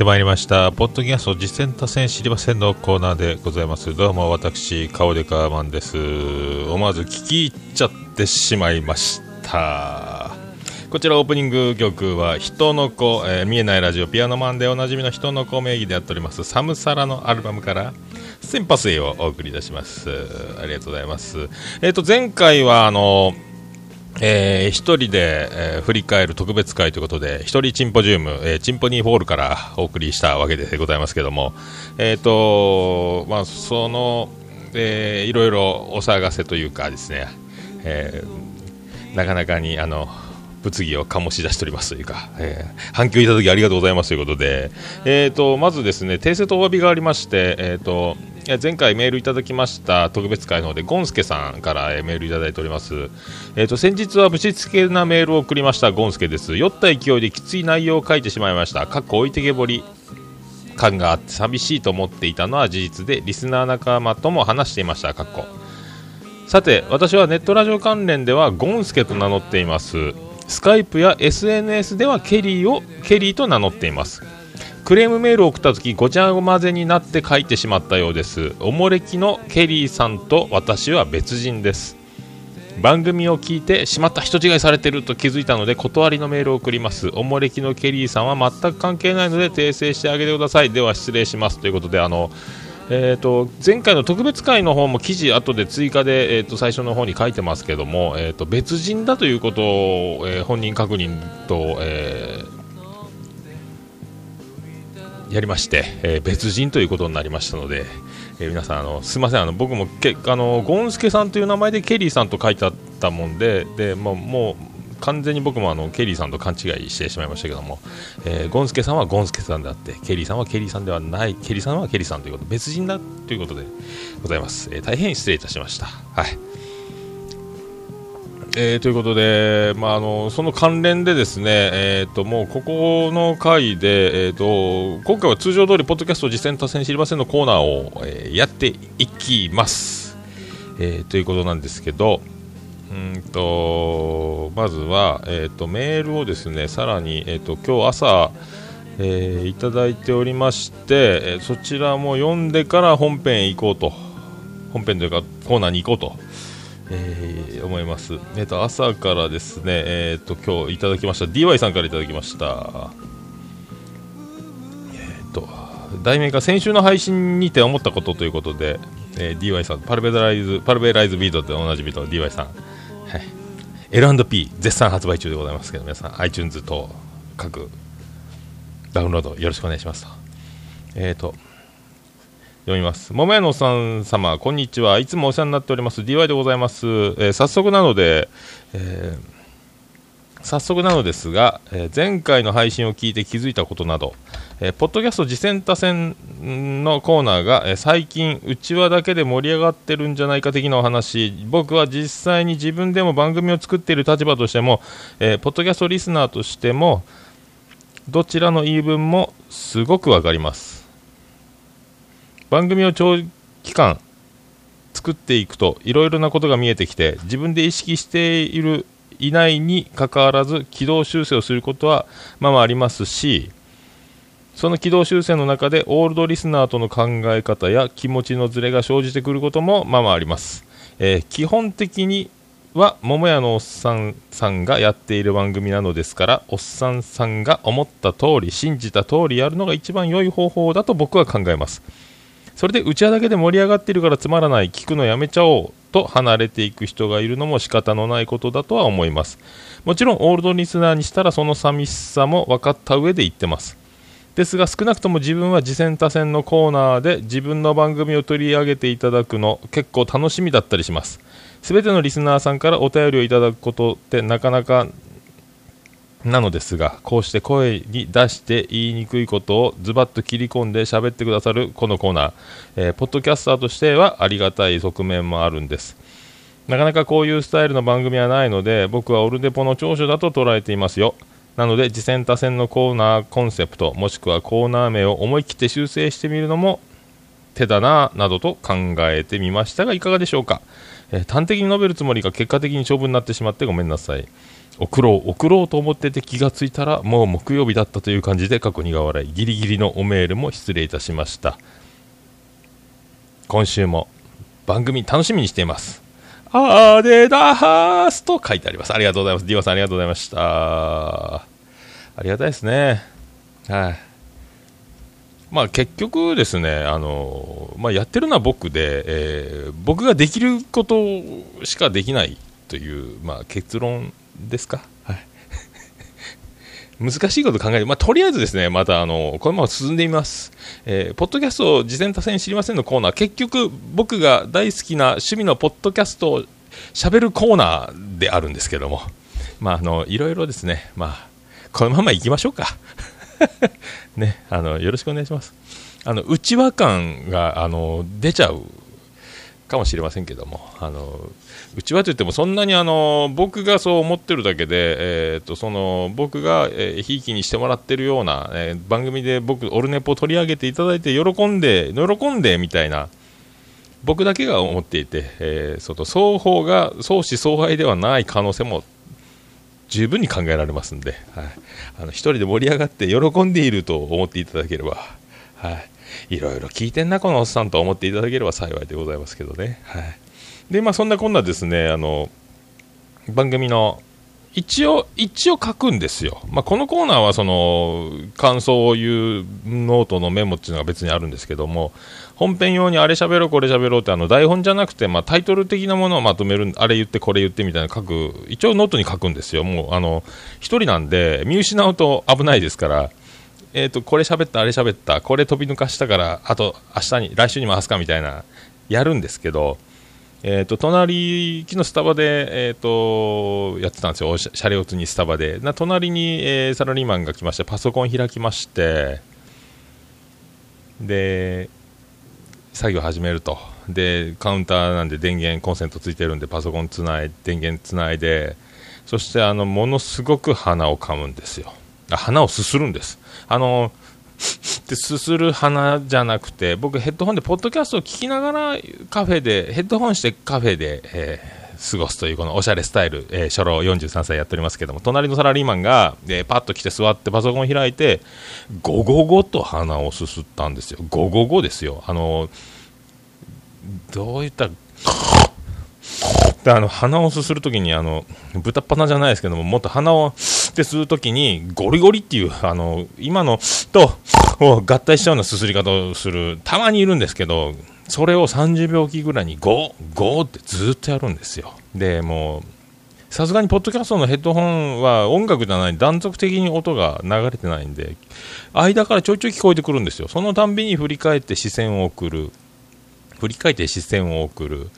ってまいりました。ポッドキャスト実践多戦知りませんのコーナーでございます。どうも私、顔でカーマンです。思わず聞き入っちゃってしまいました。こちらオープニング曲は人の子、えー見えないラジオピアノマンでおなじみの人の子名義でやっておりますサムサラのアルバムからセンパスイをお送りいたします。ありがとうございます。えっ、と、前回はあの、えー一人で、えー振り返る特別会ということで、一人チンポジウム、えーチンポニーホールからお送りしたわけでございますけども、えっ、と、まあ、その、えーいろいろお騒がせというかですね、えーなかなかに、あの、物議を醸し出しておりますというか、えー反響いただきありがとうございますということで、えー、とまずですね訂正とお詫びがありまして、えー、と前回メールいただきました特別会の方でゴンスケさんから、メールいただいております、えー、と先日はぶしつけなメールを送りましたゴンスケです。酔った勢いできつい内容を書いてしまいました。かっこ置いてけぼり。感があって寂しいと思っていたのは事実でリスナー仲間とも話していました。かっこ。さて私はネットラジオ関連ではゴンスケと名乗っています。スカイプや SNS ではケリーをケリーと名乗っています。クレームメールを送った時ごちゃ混ぜになって書いてしまったようです。おもれきのケリーさんと私は別人です。番組を聞いてしまった人違いされてると気づいたので断りのメールを送ります。おもれきのケリーさんは全く関係ないので訂正してあげてください。では失礼します。ということであのえー、と前回の特別会の方も記事後で追加で、えー、と最初の方に書いてますけども、えー、と別人だということを、えー本人確認と、えーやりまして、えー別人ということになりましたので、えー皆さんあのすみませんあの僕もけあのゴンスケさんという名前でケリーさんと書いてあったもんでで、もうもう完全に僕もあのケリーさんと勘違いしてしまいましたけども、えーゴンスケさんはゴンスケさんであってケリーさんはケリーさんではないケリーさんはケリーさんということ別人だということでございます、えー大変失礼いたしました。はい。えーということで、まあ、あのその関連でですね、えー、ともうここの回で、えー、と今回は通常通りポッドキャスト実践多戦知りませんのコーナーを、えーやっていきます、えーということなんですけどうんとまずは、えー、とメールをですねさらに、えー、と今日朝、えーいただいておりまして、えそちらも読んでから本編行こうと。本編というかコーナーに行こうと、えー思います、えー、と朝からですね、えー、と今日いただきました。DY さんからいただきました。えー、と題名が先週の配信にて思ったことということで、えー DY さんパルベライズパルベライズビートでおなじみの DY さん、はい、L&P 絶賛発売中でございますけど皆さん iTunes 等各ダウンロードよろしくお願いしますと。えー、と読みます。桃屋のおっさん様こんにちは。いつもお世話になっております。DY でございます、えー早速なので、えー早速なのですが、えー前回の配信を聞いて気づいたことなど、えーポッドキャスト次戦多戦のコーナーが、えー最近うちわだけで盛り上がってるんじゃないか的なお話。僕は実際に自分でも番組を作っている立場としても、えーポッドキャストリスナーとしてもどちらの言い分もすごくわかります。番組を長期間作っていくといろいろなことが見えてきて自分で意識しているいないにかかわらず軌道修正をすることはまあまあありますしその軌道修正の中でオールドリスナーとの考え方や気持ちのズレが生じてくることもまあまああります、えー基本的には桃屋のおっさんさんがやっている番組なのですからおっさんさんが思った通り信じた通りやるのが一番良い方法だと僕は考えます。それでうちわだけで盛り上がっているからつまらない聞くのやめちゃおうと離れていく人がいるのも仕方のないことだとは思います。もちろんオールドリスナーにしたらその寂しさも分かった上で言ってます。ですが少なくとも自分は次戦多戦のコーナーで自分の番組を取り上げていただくの結構楽しみだったりします。すべてのリスナーさんからお便りをいただくことってなかなかなのですがこうして声に出して言いにくいことをズバッと切り込んで喋ってくださるこのコーナー、えー、ポッドキャスターとしてはありがたい側面もあるんです。なかなかこういうスタイルの番組はないので僕はオルデポの長所だと捉えていますよ。なので次戦多戦のコーナーコンセプトもしくはコーナー名を思い切って修正してみるのも手だななどと考えてみましたがいかがでしょうか、えー、端的に述べるつもりが結果的に長文になってしまってごめんなさい。送ろう送ろうと思ってて気がついたらもう木曜日だったという感じで過去苦笑い。ギリギリのおメールも失礼いたしました。今週も番組楽しみにしています。あれだーすと書いてあります。ありがとうございます。ディオさんありがとうございました。ありがたいですね。はい。まあ結局ですね、あのまあ、やってるのは僕で、えー、僕ができることしかできないという、まあ、結論ですか、はい、難しいこと考えて、まあ、とりあえずですね、またあのこのまま進んでみます、えー、ポッドキャストを事前多戦知りませんのコーナー、結局、僕が大好きな趣味のポッドキャストをしゃべるコーナーであるんですけども、まあ、あのいろいろですね、まあ、このままいきましょうか。ね、あのよろしくお願いします。あの内輪感があの出ちゃうかもしれませんけども、あのうちはといってもそんなにあの僕がそう思ってるだけで、えー、とその僕がひいきにしてもらってるような、えー、番組で僕オルネポを取り上げていただいて喜んで喜んでみたいな僕だけが思っていて、えー、その双方が相思相愛ではない可能性も十分に考えられますんで、はい、あの一人で盛り上がって喜んでいると思っていただければ、はい、いろいろ聞いてんなこのおっさんと思っていただければ幸いでございますけどね。はいで、まあ、そんなこんなですね、あの、番組の、一応、一応書くんですよ。まあ、このコーナーは、その、感想を言うノートのメモっていうのが別にあるんですけども、本編用にあれ喋ろう、これ喋ろうって、あの、台本じゃなくて、まあ、タイトル的なものをまとめる、あれ言って、これ言ってみたいな書く、一応ノートに書くんですよ。もう、あの、一人なんで、見失うと危ないですから、えっ、ー、と、これ喋った、あれ喋った、これ飛び抜かしたから、あと、明日に、来週に回すかみたいな、やるんですけど、えーと、隣、昨日スタバで、えーと、やってたんですよ、シャレオツにスタバで、な隣に、えー、サラリーマンが来まして、パソコン開きまして、で、作業始めると、でカウンターなんで電源、コンセントついてるんで、パソコンつない電源つないで、そしてあのものすごく鼻をかむんですよ、あ鼻をすするんです。あのですする鼻じゃなくて僕ヘッドホンでポッドキャストを聞きながらカフェでヘッドホンしてカフェで、えー、過ごすというこのおしゃれスタイル、えー、初老43歳やっておりますけども隣のサラリーマンが、えー、パッと来て座ってパソコンを開いてゴゴゴと鼻をすすったんですよ。ゴゴゴですよ。あのどういったであの鼻をすするときにあの豚っ鼻じゃないですけどももっと鼻をってするときにゴリゴリっていうあの今のと合体したようなすすり方をするたまにいるんですけどそれを30秒おきぐらいにゴーゴーってずっとやるんですよ。でもうさすがにポッドキャストのヘッドホンは音楽じゃない断続的に音が流れてないんで間からちょいちょい聞こえてくるんですよ。そのたんびに振り返って視線を送る。振り返って視線を送る。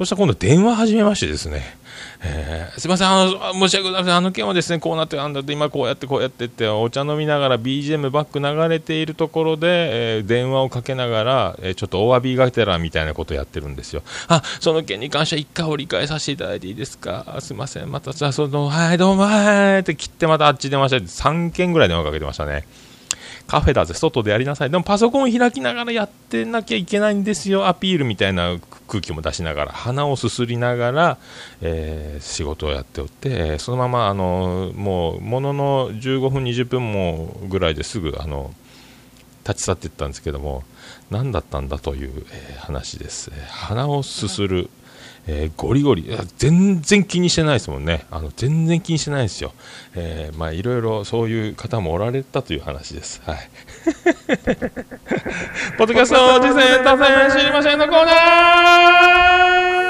そしたら今度電話始めましてですね、えー、すいません、あの、申し訳ございません、あの件はですね、こうなって、あんだって、今こうやってこうやってって、お茶飲みながら BGM バック流れているところで、えー、電話をかけながら、えー、ちょっとお詫びがてらみたいなことをやってるんですよ。あ、その件に関しては一回折り返させていただいていいですか？すいません、また、じゃあ、その、はい、どうも、はいって切ってまたあっち出ました3件ぐらい電話かけてましたね。カフェだぜ、外でやりなさい。でもパソコン開きながらやってなきゃいけないんですよ、アピールみたいな空気も出しながら、鼻をすすりながら、えー、仕事をやっておって、そのまま、あのもう、ものの15分、20分もぐらいですぐ、あの、立ち去っていったんですけども、何だったんだという、えー、話です。鼻をすする。えー、ゴリゴリ。全然気にしてないですもんね。あの全然気にしてないですよ、えー、まあいろいろそういう方もおられたという話です。はい。ポッドキャスト実践達成知りませんのコーナー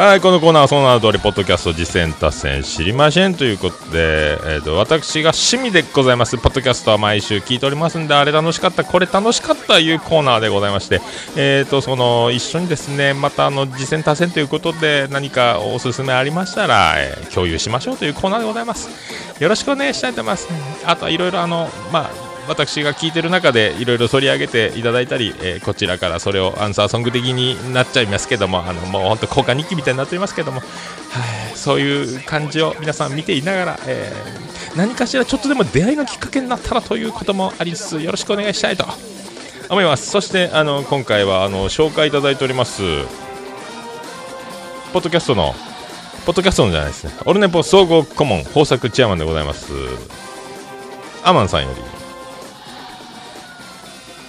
はい、このコーナーはその名の通り、ポッドキャスト実践達成知りませんということで、えーと、私が趣味でございます、ポッドキャストは毎週聞いておりますんで、あれ楽しかった、これ楽しかったというコーナーでございまして、えーと、その一緒にですね、またあの実践達成ということで、何かおすすめありましたら、えー、共有しましょうというコーナーでございます。よろしくお願いしたいと思います。あとはいろいろあの、まあ私が聞いてる中でいろいろ取り上げていただいたり、えー、こちらからそれをアンサーソング的になっちゃいますけどもあのもう本当交換日記みたいになっておりますけども、はい、そういう感じを皆さん見ていながら、えー、何かしらちょっとでも出会いのきっかけになったらということもありつつよろしくお願いしたいと思います。そしてあの今回はあの紹介いただいておりますポッドキャストのポッドキャストのじゃないですねオルネポ総合顧問豊作チェアマンでございます。アマンさんより。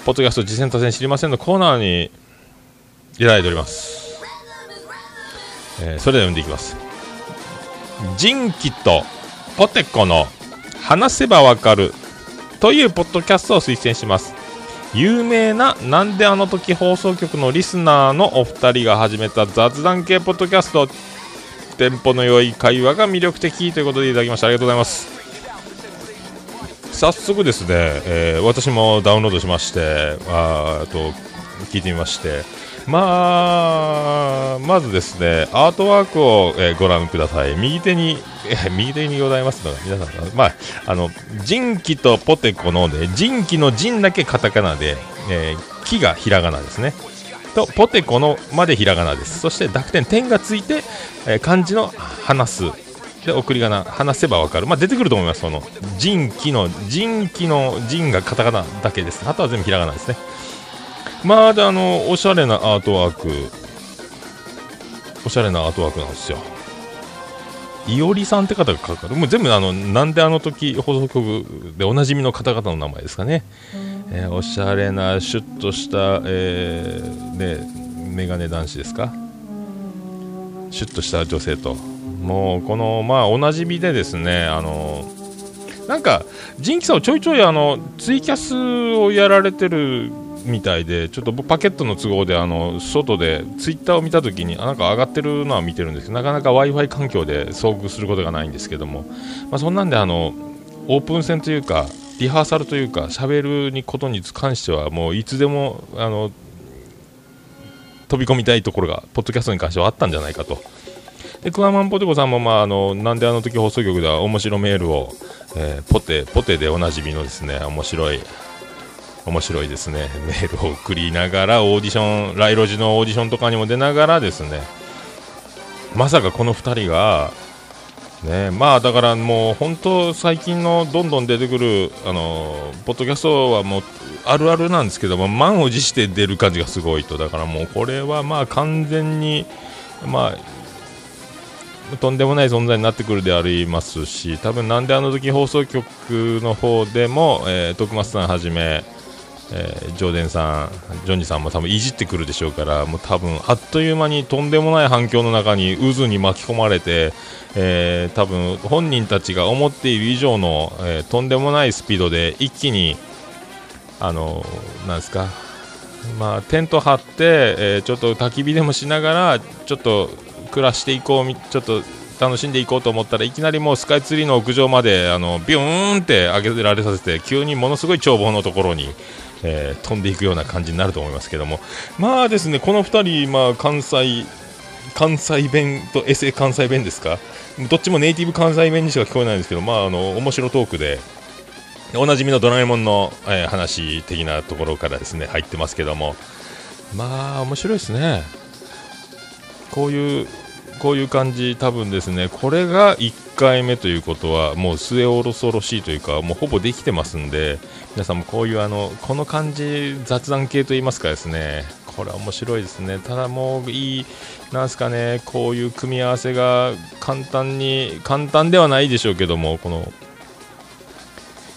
ポッドキャスト実践多戦知りませんのコーナーにいただいております、えー、それでは読んでいきます。人気とポテコの話せばわかるというポッドキャストを推薦します。有名ななんであの時放送局のリスナーのお二人が始めた雑談系ポッドキャスト。テンポの良い会話が魅力的ということでいただきました。ありがとうございます。早速ですね、えー、私もダウンロードしましてあと聞いてみまして。まあまずですねアートワークを、えー、ご覧ください。右手に、えー、右手にございますのが皆さんまああの人気とポテコので人気の人だけカタカナで、えー、木がひらがなですね。とポテコのまでひらがなです。そして濁点点がついて、えー、漢字の話す。で送り仮名話せばわかる、まあ、出てくると思いますその。人気の人気の人がカタカナだけです。あとは全部ひらがなですね。まあであのおしゃれなアートワーク。おしゃれなアートワークなんですよ。いおりさんって方がかかるもう全部あのなんであの時放送局でおなじみの方々の名前ですかね、えー、おしゃれなシュッとした、えー、ねメガネ男子ですか。シュッとした女性ともうこのまあおなじみでですねあのなんかジンキさんちょいちょいあのツイキャスをやられてるみたいでちょっとパケットの都合であの外でツイッターを見たときになんか上がってるのは見てるんですけどなかなか w i f i 環境で遭遇することがないんですけども、まあ、そんなんであのオープン戦というかリハーサルというか喋ることに関してはもういつでもあの飛び込みたいところがポッドキャストに関してはあったんじゃないかと。でクワマンポテコさんも、まあ、あのなんであの時放送局では面白メールを、えー、ポテポテでおなじみのですね面白い面白いですねメールを送りながらオーディションライロジのオーディションとかにも出ながらですねまさかこの2人がねまあだからもう本当最近のどんどん出てくるあのポッドキャストはもうあるあるなんですけども満を持して出る感じがすごいと。だからもうこれはまあ完全にまあとんでもない存在になってくるでありますし多分なんであの時放送局の方でも、えー、徳松さんはじめ、えー、ジョーデンさんジョニーさんも多分いじってくるでしょうからもう多分あっという間にとんでもない反響の中に渦に巻き込まれて、えー、多分本人たちが思っている以上の、えー、とんでもないスピードで一気にあのなんですかまあ、テント張って、えー、ちょっと焚き火でもしながらちょっと暮らしていこうちょっと楽しんでいこうと思ったらいきなりもうスカイツリーの屋上まであのビューンって上げられさせて急にものすごい眺望のところに、えー、飛んでいくような感じになると思いますけども。まあですねこの2人、まあ、関西関西弁とエセ関西弁ですか？どっちもネイティブ関西弁にしか聞こえないんですけどまああの面白トークでおなじみのドラえもんの、えー、話的なところからですね入ってますけども。まあ面白いですね。こういうこういう感じ、多分ですね、これが1回目ということは、もう末恐ろしいというか、もうほぼできてますんで、皆さんもこういうあの、この感じ、雑談系といいますかですね、これは面白いですね。ただもういい、なんすかね、こういう組み合わせが簡単に、簡単ではないでしょうけども、この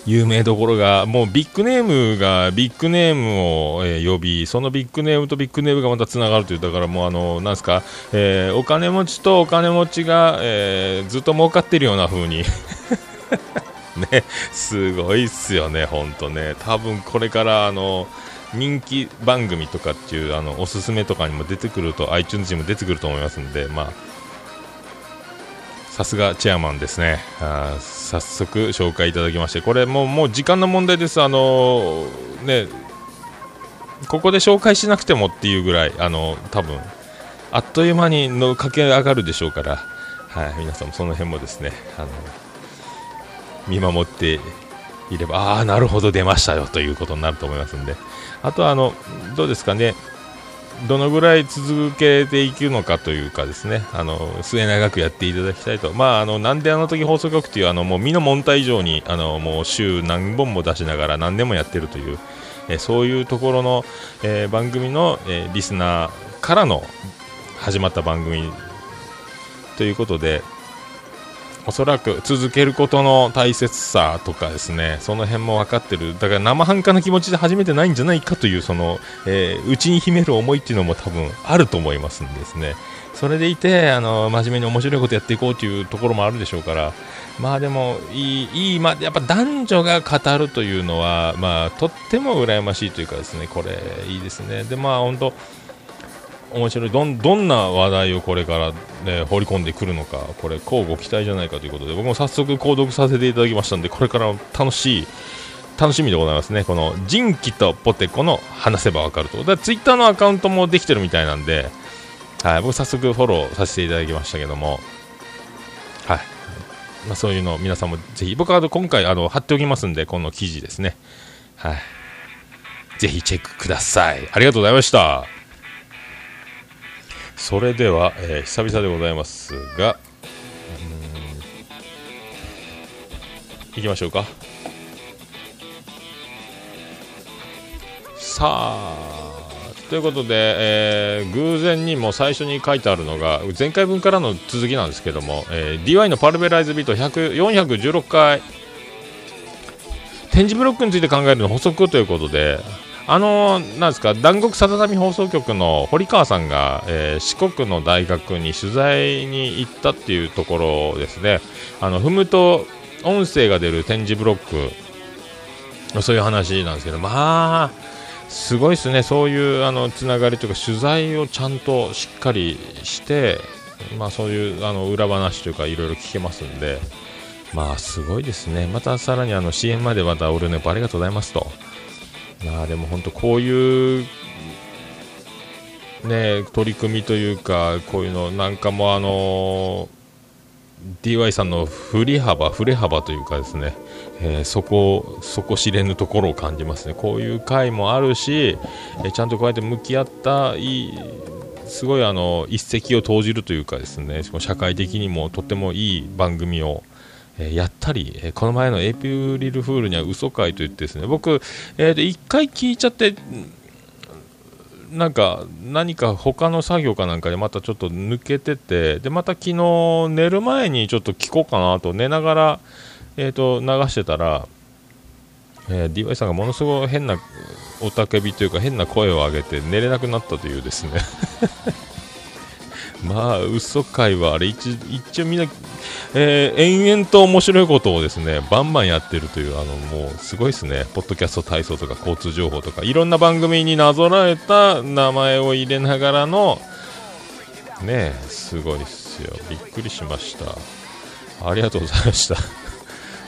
有名どころが、もうビッグネームがビッグネームを、えー、呼び、そのビッグネームとビッグネームがまたつながるという、だからもう、あの、なんすか、えー、お金持ちとお金持ちが、えー、ずっと儲かってるような風に ね、すごいっすよね、ほんとね。多分これから、あの、人気番組とかっていうあのおすすめとかにも出てくると iTunes にも出てくると思いますんでまあさすがチェアマンですね。あ早速紹介いただきまして。これもうもう時間の問題です。あのねここで紹介しなくてもっていうぐらいあの多分あっという間にの駆け上がるでしょうから。はい、皆さんもその辺もですねあの見守っていればああなるほど出ましたよということになると思いますんで。あとはあのどうですかね。どのぐらい続けていくのかというかですね。あの末永くやっていただきたいと。まああのなんであの時放送局というあのもう身の問題以上にあのもう週何本も出しながら何でもやってるというえそういうところの、えー、番組の、えー、リスナーからの始まった番組ということで、おそらく続けることの大切さとかですね、その辺も分かってる、だから生半可な気持ちで始めてないんじゃないかという、その、えー、内に秘める思いっていうのも多分あると思いますんですね。それでいて、あの、真面目に面白いことやっていこうというところもあるでしょうから、まあでも、いい、いい、ま、やっぱ男女が語るというのは、まあ、とっても羨ましいというかですね、これ、いいですね。で、まあ、本当面白い。どんどんな話題をこれから、ね、放り込んでくるのかこれ交互期待じゃないかということで僕も早速購読させていただきましたんでこれから楽しい楽しみでございますね。このジンキとポテコの話せばわかると。だツイッターのアカウントもできてるみたいなんで、はい、僕早速フォローさせていただきましたけどもはい。まあ、そういうの皆さんもぜひ僕は今回あの貼っておきますんでこの記事ですね。はい。ぜひチェックください。ありがとうございました。それでは、えー、久々でございますが、いきましょうか。さあ、ということで、えー、偶然にも最初に書いてあるのが、前回分からの続きなんですけども、えー、DY のパルベライズビート416回、展示ブロックについて考えるの補足ということで、あのー、なんですか、南国さだ波放送局の堀川さんが、えー、四国の大学に取材に行ったっていうところですね、あの踏むと音声が出る展示ブロック、そういう話なんですけど、まあ、すごいですね、そういうあのつながりというか、取材をちゃんとしっかりして、まあ、そういうあの裏話というか、いろいろ聞けますんで、まあ、すごいですね、またさらにあの CM までまた俺ね、ありがとうございますと。まあでも本当こういうね取り組みというかこういうのなんかもあの DY さんの振り幅振れ幅というかですね、えー、そこそこ知れぬところを感じますね。こういう回もあるし、えー、ちゃんとこうやって向き合ったいいすごいあの一石を投じるというかですね社会的にもとってもいい番組をえー、やったり、えー、この前のエイプリルフールには嘘かいと言ってですね僕、えー、1回聞いちゃってなんか何か他の作業かなんかでまたちょっと抜けててでまた昨日寝る前にちょっと聞こうかなと寝ながら、えー、と流してたら、えー、DY さんがものすごい変な雄たけびというか変な声を上げて寝れなくなったというですね。まあ嘘会はあれ一一応みんなえー、延々と面白いことをですねバンバンやってるというあのもうすごいですね。ポッドキャスト体操とか交通情報とかいろんな番組になぞらえた名前を入れながらのねすごいですよ。びっくりしました。ありがとうございました。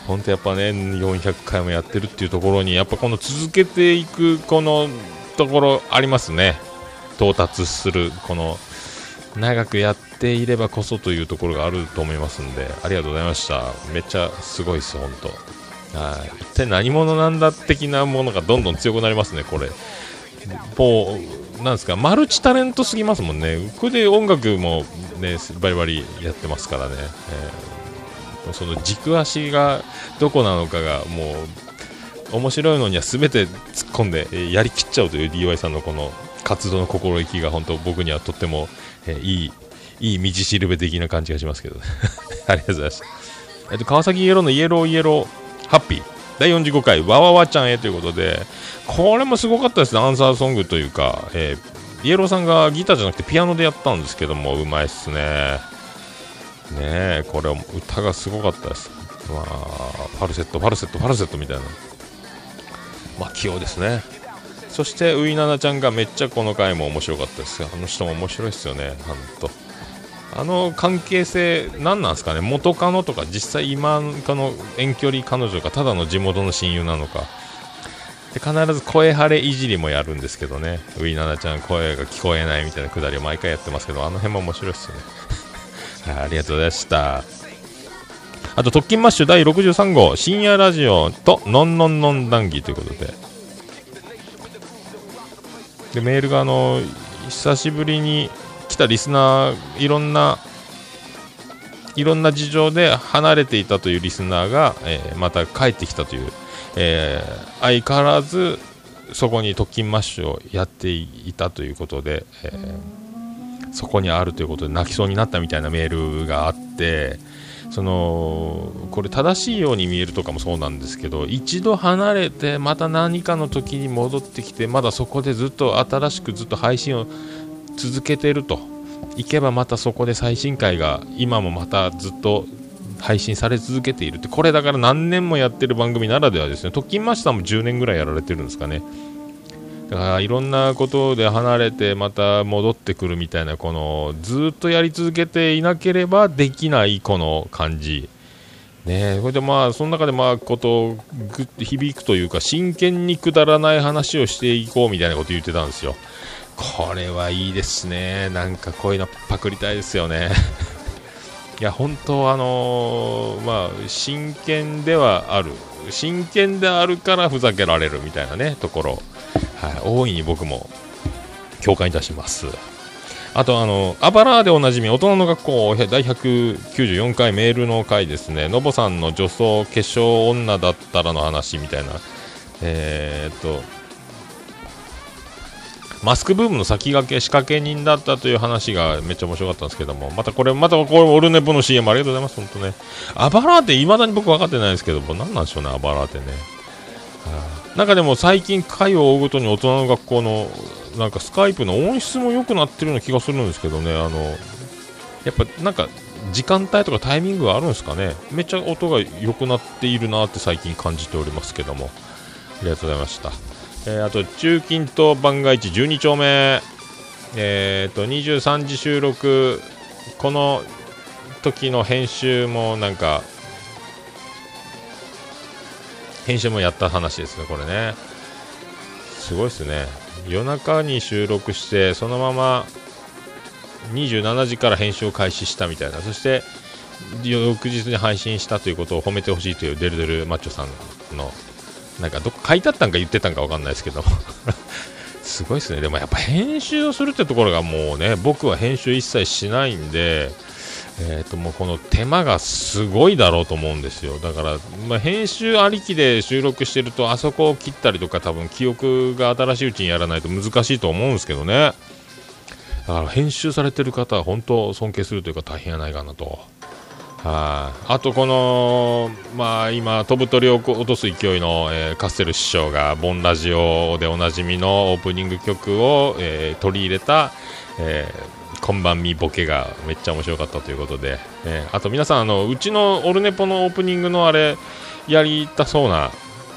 本当やっぱね400回もやってるっていうところにやっぱこの続けていくこのところありますね。到達するこの長くやっていればこそというところがあると思いますんで、ありがとうございました。めっちゃすごいです、本当。はい。一体何者なんだ的なものがどんどん強くなりますね、これ。もう、なんですか、マルチタレントすぎますもんね。これで音楽もね、バリバリやってますからね。えー、その軸足がどこなのかがもう、面白いのには全て突っ込んで、やりきっちゃうという DY さんのこの活動の心意気が本当僕にはとってもえー、いい、いい道しるべ的な感じがしますけど、ね ありがとうございます。えっと、川崎イエローのイエローイエローハッピー。第45回、わわわちゃんへということで、これもすごかったですね、アンサーソングというか、えー、イエローさんがギターじゃなくてピアノでやったんですけども、うまいっすね。ねえ、これ、歌がすごかったです。まあ、ファルセット、ファルセット、ファルセットみたいな。まあ、器用ですね。そしてういななちゃんがめっちゃこの回も面白かったです。あの人も面白いですよね。本当あの関係性何なんですかね？元カノとか実際今かの遠距離彼女かただの地元の親友なのか。で必ず声晴れいじりもやるんですけどね。ういななちゃん声が聞こえないみたいなくだりを毎回やってますけどあの辺も面白いですよね。ありがとうございました。あと、特勤マッシュ第63号、深夜ラジオと、のんのんのん談義ということで。で、メールが、あの、久しぶりに来たリスナー、いろんな、いろんな事情で離れていたというリスナーが、えー、また帰ってきたという、えー、相変わらず、そこに特勤マッシュをやっていたということで、えー、そこにあるということで泣きそうになったみたいなメールがあって、そのこれ正しいように見えるとかもそうなんですけど一度離れてまた何かの時に戻ってきてまだそこでずっと新しくずっと配信を続けてると。いけばまたそこで最新回が今もまたずっと配信され続けているって。これだから何年もやってる番組ならではですね。特勤マッシュさんも10年ぐらいやられてるんですかね。だからいろんなことで離れてまた戻ってくるみたいなこのずっとやり続けていなければできないこの感じ。ねこれでまあその中でまあこと響くというか真剣にくだらない話をしていこうみたいなこと言ってたんですよ。これはいいですね。なんかこういうのパクりたいですよね。いや本当あのー、まあ真剣ではある。真剣であるからふざけられるみたいなねところ。はい、大いに僕も共感いたします。あと、あの、アバラーでおなじみ、大人の学校第194回メールの回ですね、のぼさんの女装化粧女だったらの話みたいな、えー、っと、マスクブームの先駆け、仕掛け人だったという話がめっちゃ面白かったんですけども、またこれ、またこれ、オルネポの CM ありがとうございます、本当ね。アバラーって未だに僕分かってないですけども、何なんでしょうね、アバラーってね。なんかでも最近回を追うごとに大人の学校のなんかスカイプの音質も良くなってるような気がするんですけどね。あのやっぱなんか時間帯とかタイミングがあるんですかね。めっちゃ音が良くなっているなって最近感じておりますけども。ありがとうございました、えー、あと中近東番外地12丁目。えーと、と23時収録。この時の編集もなんか編集もやった話ですね、これね。すごいですね。夜中に収録して、そのまま27時から編集を開始したみたいな、そして翌日に配信したということを褒めてほしいというデルデルマッチョさんの、なんかどこ書いてあったんか言ってたんか分かんないですけど すごいですね。でもやっぱ編集をするってところがもうね、僕は編集一切しないんで、えーと、もうこの手間がすごいだろうと思うんですよ。だから、まあ、編集ありきで収録してるとあそこを切ったりとか多分記憶が新しいうちにやらないと難しいと思うんですけどね。だから編集されてる方は本当尊敬するというか大変やないかなと。はい、あとこの、まあ、今、飛ぶ鳥を落とす勢いの、えー、カステル師匠がボンラジオでおなじみのオープニング曲を、えー、取り入れた、えーこんばんみボケがめっちゃ面白かったということで、えー、あと皆さんあのうちのオルネポのオープニングのあれやりたそうな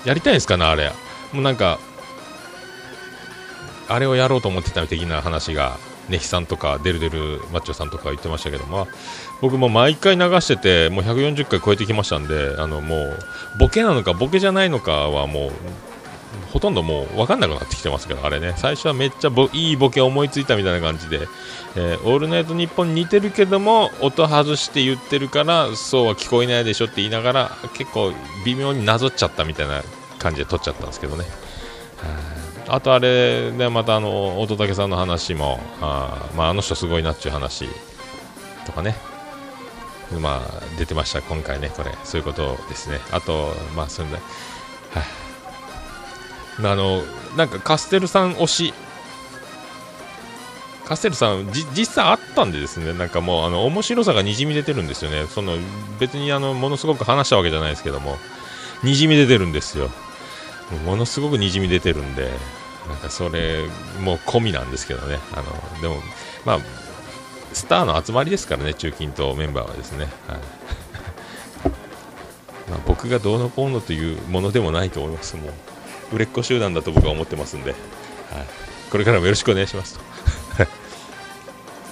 やりたいんですかねあれ。もうなんかあれをやろうと思ってた的な話がネヒさんとかデルデルマッチョさんとか言ってましたけど、まあ、僕も毎回流しててもう140回超えてきましたんであのもうボケなのかボケじゃないのかはもうほとんどもう分かんなくなってきてますけど、あれね、最初はめっちゃいいボケ思いついたみたいな感じで、えー、オールナイトニッポン似てるけども、音外して言ってるから、そうは聞こえないでしょって言いながら、結構微妙になぞっちゃったみたいな感じで撮っちゃったんですけどね。あとあれね、またあの、乙武さんの話も、あ,、まあ、あの人すごいなっていう話とかね、まあ、出てました、今回ね、これ、そういうことですね。あと、まあ、それで、はい、あのなんかカステルさん推し。カステルさん実際あったんでですね。なんかもうあの面白さがにじみ出てるんですよね。その別にあのものすごく話したわけじゃないですけども。にじみ出てるんですよ。ものすごくにじみ出てるんでなんかそれもう込みなんですけどね。あのでもまあスターの集まりですからね中近東メンバーはですね、はい。まあ、僕がどうのこうのというものでもないと思いますもう。売れっ子集団だと僕は思ってますんで、これからもよろしくお願いしますと。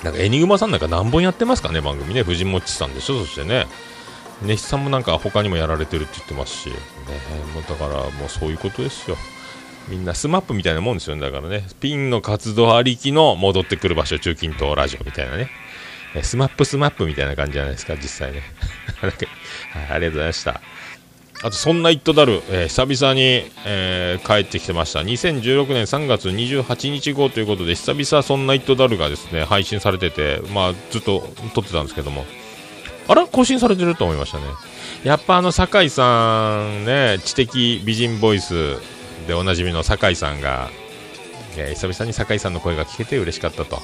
なんかエニグマさんなんか何本やってますかね、番組ね。藤本さんでしょ、そしてね。ネヒさんもなんか他にもやられてるって言ってますし、ね、もうだからもうそういうことですよ。みんなスマップみたいなもんですよね。だからね、ピンの活動ありきの戻ってくる場所、中近東ラジオみたいなね。スマップスマップみたいな感じじゃないですか、実際ね。はい、ありがとうございました。あと、そんな「イットダル」えー、久々に、えー、帰ってきてました。2016年3月28日後ということで、久々そんな「イットダル」がですね、配信されてて、まあ、ずっと撮ってたんですけども、あら更新されてると思いましたね。やっぱあの、酒井さんね、知的美人ボイスでおなじみの酒井さんが、えー、久々に酒井さんの声が聞けて嬉しかったと、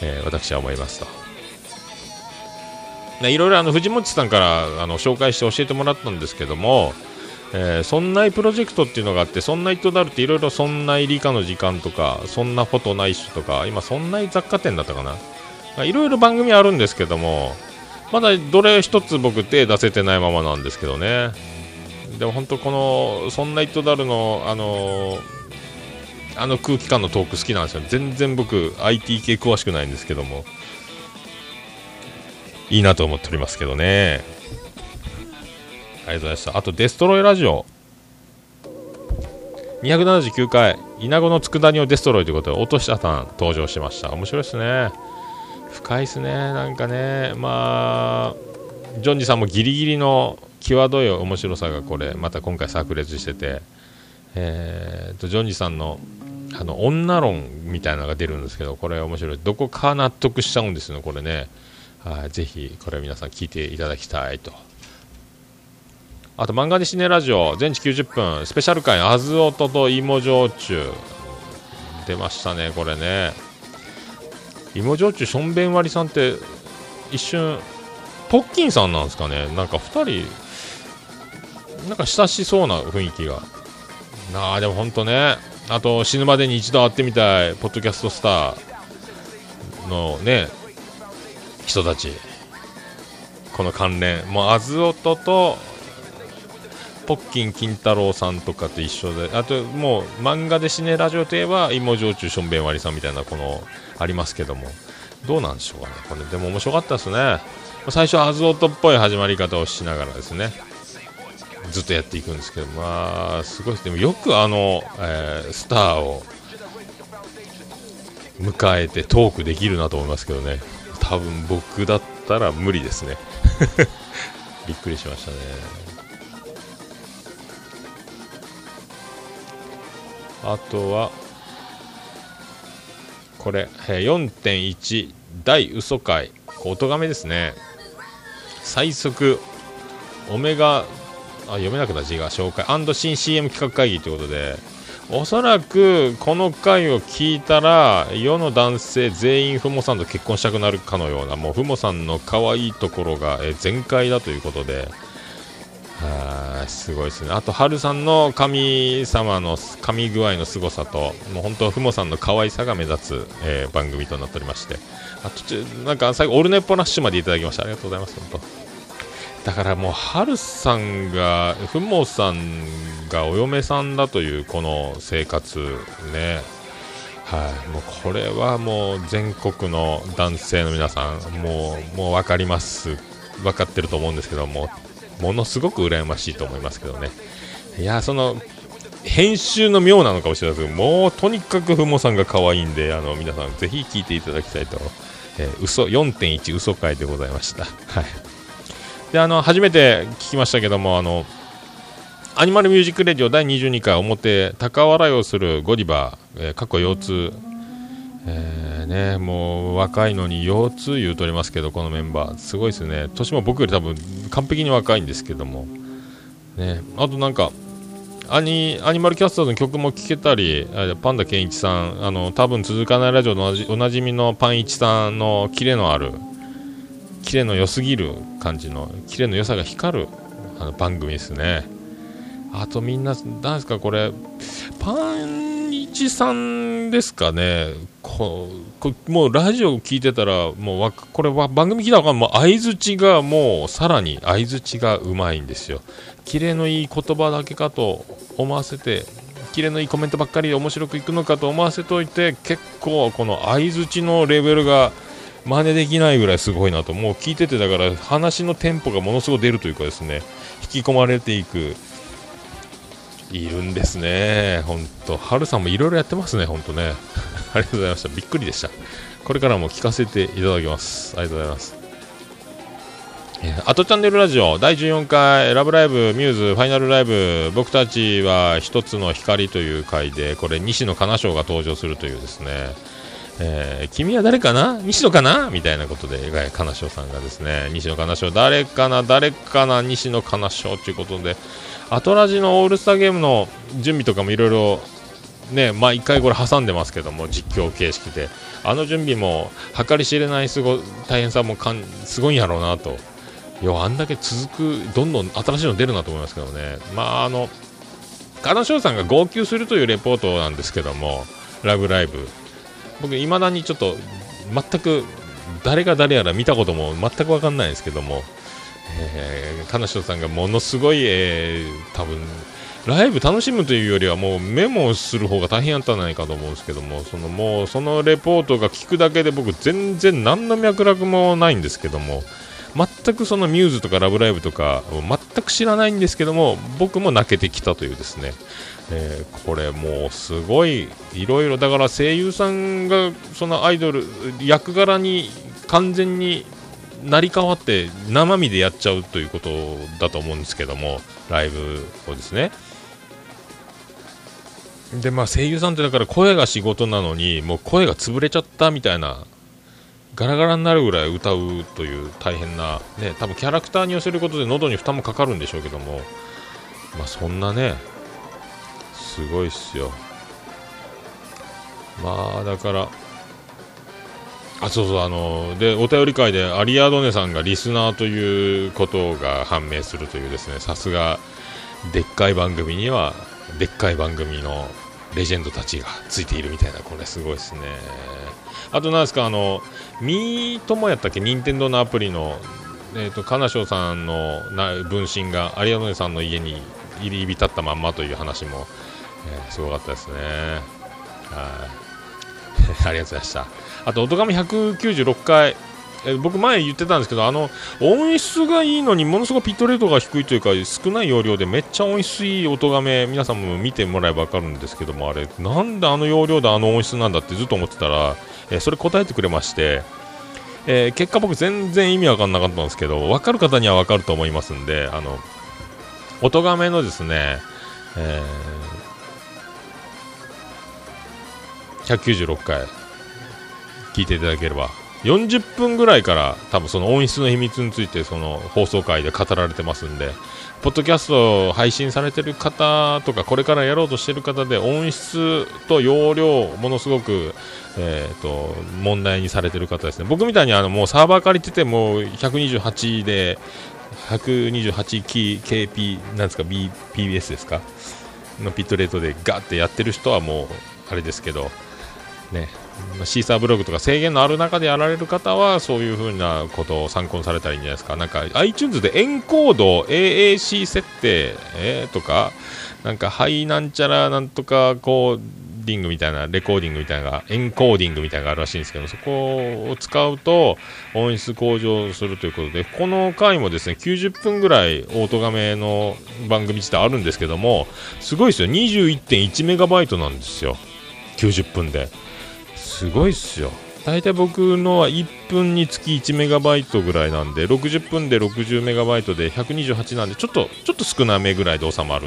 え、私は思いますと。ね、いろいろあの藤本さんからあの紹介して教えてもらったんですけども、えー、そんないプロジェクトっていうのがあって、そんないとなるっていろいろそんない理科の時間とか、そんなフォトないしとか、今そんない雑貨店だったかな。いろいろ番組あるんですけども、まだどれ一つ僕手出せてないままなんですけどね。でも本当この、そんなイットダルの、あのー、あの空気感のトーク好きなんですよ。全然僕 IT 系詳しくないんですけども。いいなと思っておりますけどね。ありがとうございました。あと、デストロイラジオ。279回、稲子の佃煮をデストロイということで、落としたさん登場しました。面白いですね。深いですね。なんかね、まあ、ジョンジさんもギリギリの際どい面白さがこれ、また今回炸裂してて、えー、と、ジョンジさんの、あの、女論みたいなのが出るんですけど、これ面白い。どこか納得しちゃうんですよね、これね。はい、ぜひこれ皆さん聞いていただきたいと。あと、漫画でシネラジオ、全治90分、スペシャル回、あずおとと芋焼酎。出ましたね、これね。芋焼酎、しょんべん割りさんって、一瞬、ポッキンさんなんですかね。なんか2人、なんか親しそうな雰囲気が。なあ、でも本当ね。あと、死ぬまでに一度会ってみたい、ポッドキャストスターのね、人たち。この関連。もうあずおととポッキン金太郎さんとかと一緒で。あともう漫画でシネラジオといえば芋焼酎しょんべん割りさんみたいなこのありますけども。どうなんでしょうかね。これでも面白かったですね。最初あずおとっぽい始まり方をしながらですね。ずっとやっていくんですけど。まあすごいです。でもよくあの、えー、スターを迎えてトークできるなと思いますけどね。多分僕だったら無理ですね。びっくりしましたね。あとはこれ4.1大嘘会音がめですね。最速オメガあ読めなくなった字が紹介。新 CM 企画会議ということで。おそらくこの回を聞いたら世の男性全員ふもさんと結婚したくなるかのようなもうふもさんの可愛いところが全開だということではすごいですね。あと春さんの神様の神具合の凄さともう本当ふもさんの可愛さが目立つ、えー、番組となっておりまして。あ途中なんか最後オルネポラッシュまでいただきました。ありがとうございます本当。だからもう、春さんが、ふもさんがお嫁さんだというこの生活ね、はい、もうこれはもう全国の男性の皆さん、もう、もう分かります、分かってると思うんですけども、ものすごく羨ましいと思いますけどね。いや、その、編集の妙なのかもしれないですけど、もうとにかくふもさんが可愛いんで、あの皆さんぜひ聞いていただきたいと、えー、嘘4.1嘘回でございました。はい。で、あの、初めて聞きましたけども、あの、アニマルミュージックレディオ第22回表、高笑いをするゴディバー、えー、過去腰痛、えー、ね、もう若いのに腰痛言うとりますけど、このメンバー、すごいですね。年も僕より多分完璧に若いんですけども、ね、あとなんか、アニアニマルキャスターの曲も聴けたり、パンダケンイチさん、あの多分続かないラジオのおなじみのパンイチさんのキレのある、キレの良すぎる感じのキレの良さが光るあの番組ですね。あとみんな何ですかこれパンイチさんですかね。ここもうラジオ聞いてたらもうこれは番組聞いたらもう相づちがもうさらに相づちがうまいんですよ。キレのいい言葉だけかと思わせてキレのいいコメントばっかり面白くいくのかと思わせといて結構この相づちのレベルが真似できないぐらいすごいなと。もう聞いててだから話のテンポがものすごく出るというかですね。引き込まれていく。いるんですね。本当。ハルさんもいろいろやってますね。本当ね。ありがとうございました。びっくりでした。これからも聞かせていただきます。ありがとうございます。え、あとチャンネルラジオ第14回ラブライブミューズファイナルライブ。僕たちは一つの光という回でこれ西野カナ賞が登場するというですね。えー、君は誰かな？西野かな？みたいなことで、金賞さんがですね、西野金賞、誰かな？誰かな？西野金賞ということで、アトラジのオールスターゲームの準備とかもいろいろ、ね、まあ1回これ挟んでますけども、実況形式で、あの準備も計り知れないすご大変さもかんすごいんやろうなと。いや、あんだけ続く、どんどん新しいの出るなと思いますけどね。まあ、あの、金賞さんが号泣するというレポートなんですけども、ラブライブ。僕、いまだにちょっと全く誰が誰やら見たことも全く分かんないですけども、えー、金城さんがものすごい、えー、多分ライブ楽しむというよりはもうメモする方が大変やったんじゃないかと思うんですけどもそのもうそのレポートが聞くだけで僕全然何の脈絡もないんですけども全くそのミューズとかラブライブとか全く知らないんですけども僕も泣けてきたというですねえー、これもうすごいいろいろだから声優さんがそのアイドル役柄に完全に成り代わって生身でやっちゃうということだと思うんですけどもライブをですね。でまあ声優さんってだから声が仕事なのにもう声が潰れちゃったみたいなガラガラになるぐらい歌うという大変なね多分キャラクターに寄せることで喉に負担もかかるんでしょうけどもまあそんなねすごいっすよ。まあだからあそうそうあのでお便り会でアリアドネさんがリスナーということが判明するというですねさすがでっかい番組にはでっかい番組のレジェンドたちがついているみたいなこれすごいですね。あとなんですかあのミートもやったっけ？任天堂のアプリのえーと、金賞さんのな分身がアリアドネさんの家に入り浸ったまんまという話もえー、すごかったですね。はい。ありがとうございました。あと、音亀196回、え、僕前言ってたんですけど、あの、音質がいいのにものすごくピットレートが低いというか、少ない容量でめっちゃ音質いい音亀、皆さんも見てもらえば分かるんですけども、あれ、なんであの容量であの音質なんだってずっと思ってたら、え、それ答えてくれまして、えー、結果僕全然意味わかんなかったんですけど、分かる方には分かると思いますんで、あの、音亀のですね、えー196回。聞いていただければ。40分ぐらいから多分その音質の秘密についてその放送回で語られてますんで。ポッドキャスト配信されてる方とかこれからやろうとしてる方で音質と容量ものすごく、えーと、問題にされてる方ですね。僕みたいにあのもうサーバー借りてても128で 128KP なんですか BPS ですか？のピットレートでガーってやってる人はもうあれですけど。ね、シーサーブログとか制限のある中でやられる方はそういう風なことを参考にされたらいいんじゃないですか。なんか iTunes でエンコード AAC 設定、えー、とか、なんかハイなんちゃらなんとかコーディングみたいな、レコーディングみたいな、エンコーディングみたいなのがあるらしいんですけど、そこを使うと音質向上するということで、この回もですね、90分ぐらいオート画面の番組自体あるんですけども、すごいですよ。21.1メガバイトなんですよ。90分で。すごいっすよ。大体僕のは1分につき1メガバイトぐらいなんで60分で60メガバイトで128なんでちょっとちょっと少なめぐらいで収まる。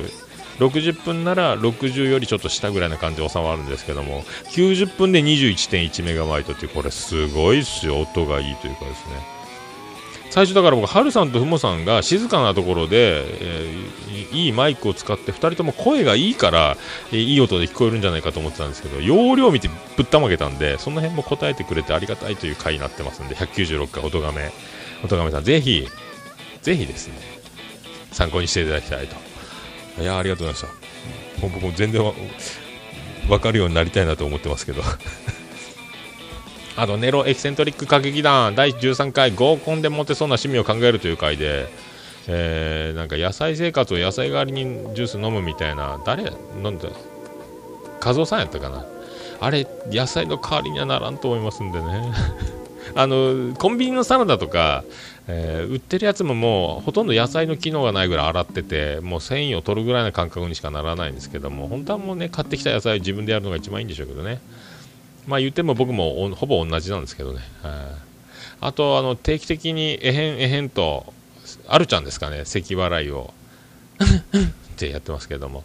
60分なら60よりちょっと下ぐらいな感じで収まるんですけども90分で21.1メガバイトってこれすごいっすよ。音がいいというかですね。最初だから僕、ハルさんとふもさんが静かなところで、えー、いいマイクを使って2人とも声がいいから、えー、いい音で聞こえるんじゃないかと思ってたんですけど容量を見てぶったまげたんでその辺も答えてくれてありがたいという回になってますんで196回音がめ音がめさんぜひぜひですね参考にしていただきたいと。いやありがとうございました。僕も全然分かるようになりたいなと思ってますけど。あとネロエキセントリック歌劇団。第13回合コンでモテそうな趣味を考えるという回で、えー、なんか野菜生活を野菜代わりにジュース飲むみたいな。誰なんだ和夫さんやったかな。あれ野菜の代わりにはならんと思いますんでね。あのコンビニのサラダとか、えー、売ってるやつももうほとんど野菜の機能がないぐらい洗っててもう繊維を取るぐらいの感覚にしかならないんですけども本当はもうね買ってきた野菜自分でやるのが一番いいんでしょうけどね。まあ言っても僕もほぼ同じなんですけどね、あとあの定期的にえへんえへんとあるちゃんですかね。咳払いを。ってやってますけども。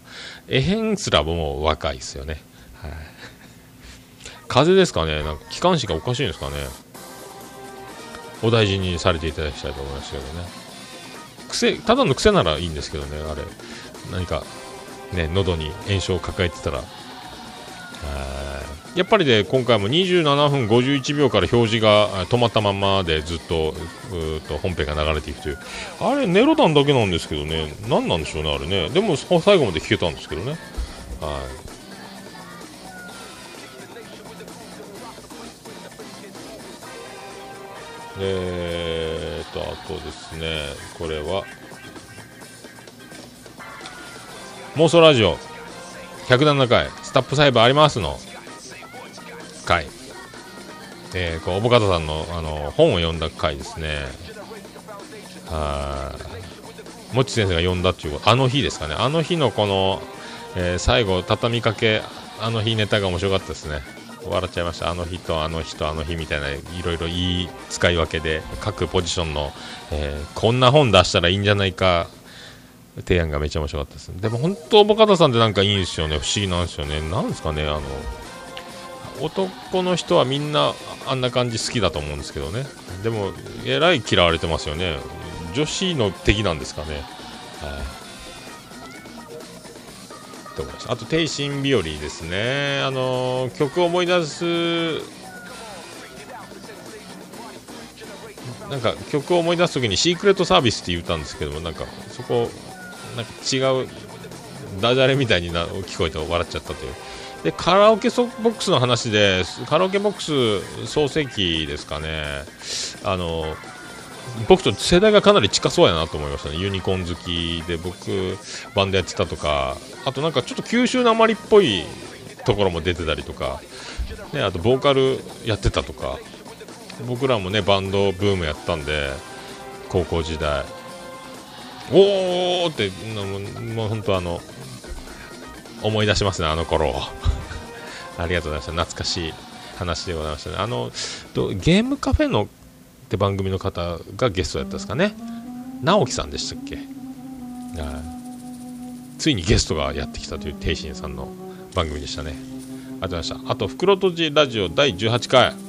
えへんすらもう若いですよね、風邪ですかね。なんか気管支がおかしいんですかね。お大事にされていただきたいと思いますけどね。癖ただの癖ならいいんですけどねあれ。何かね喉に炎症を抱えてたら。やっぱりで今回も27分51秒から表示が止まったままでずっとと本編が流れていくという。あれネロ弾だけなんですけどね。何なんでしょうねあれね。でも最後まで聞けたんですけどね。はい。えーと、あとですね、これは、妄想ラジオ。107回、スタップサイバーありますの回、えー、こう、おぼかたさんのあの本を読んだ回ですね。はい。もち先生が読んだっていうあの日ですかね。あの日のこの、えー、最後、畳みかけ、あの日ネタが面白かったですね。笑っちゃいましたあの日とあの日とあの日みたいないろいろいい使い分けで各ポジションの、えー、こんな本出したらいいんじゃないか提案がめちゃ面白かったですでも本当ボカタさんってなんかいいんですよね。不思議なんですよね。なんですかねあの男の人はみんなあんな感じ好きだと思うんですけどね。でもえらい嫌われてますよね。女子の敵なんですかね。はい。と思いましたあと「天心日和」ですね。あの曲を思い出すなんか曲を思い出す時に「シークレットサービス」って言ったんですけどもなんかそこなんか違うダジャレみたいにな聞こえて笑っちゃったという。でカラオケボックスの話でカラオケボックス創世記ですかね。あの僕と世代がかなり近そうやなと思いましたね。ユニコーン好きで僕バンドやってたとか。あとなんかちょっと九州なまりっぽいところも出てたりとか、ね、あとボーカルやってたとか。僕らもねバンドブームやったんで高校時代。おーってもう本当あの思い出しますねあの頃 ありがとうございました懐かしい話でございましたねあのゲームカフェのって番組の方がゲストやったんですかね直樹さんでしたっけ？ついにゲストがやってきたという天心さんの番組でしたね。ありがとうございました。あと、袋とじラジオ第18回。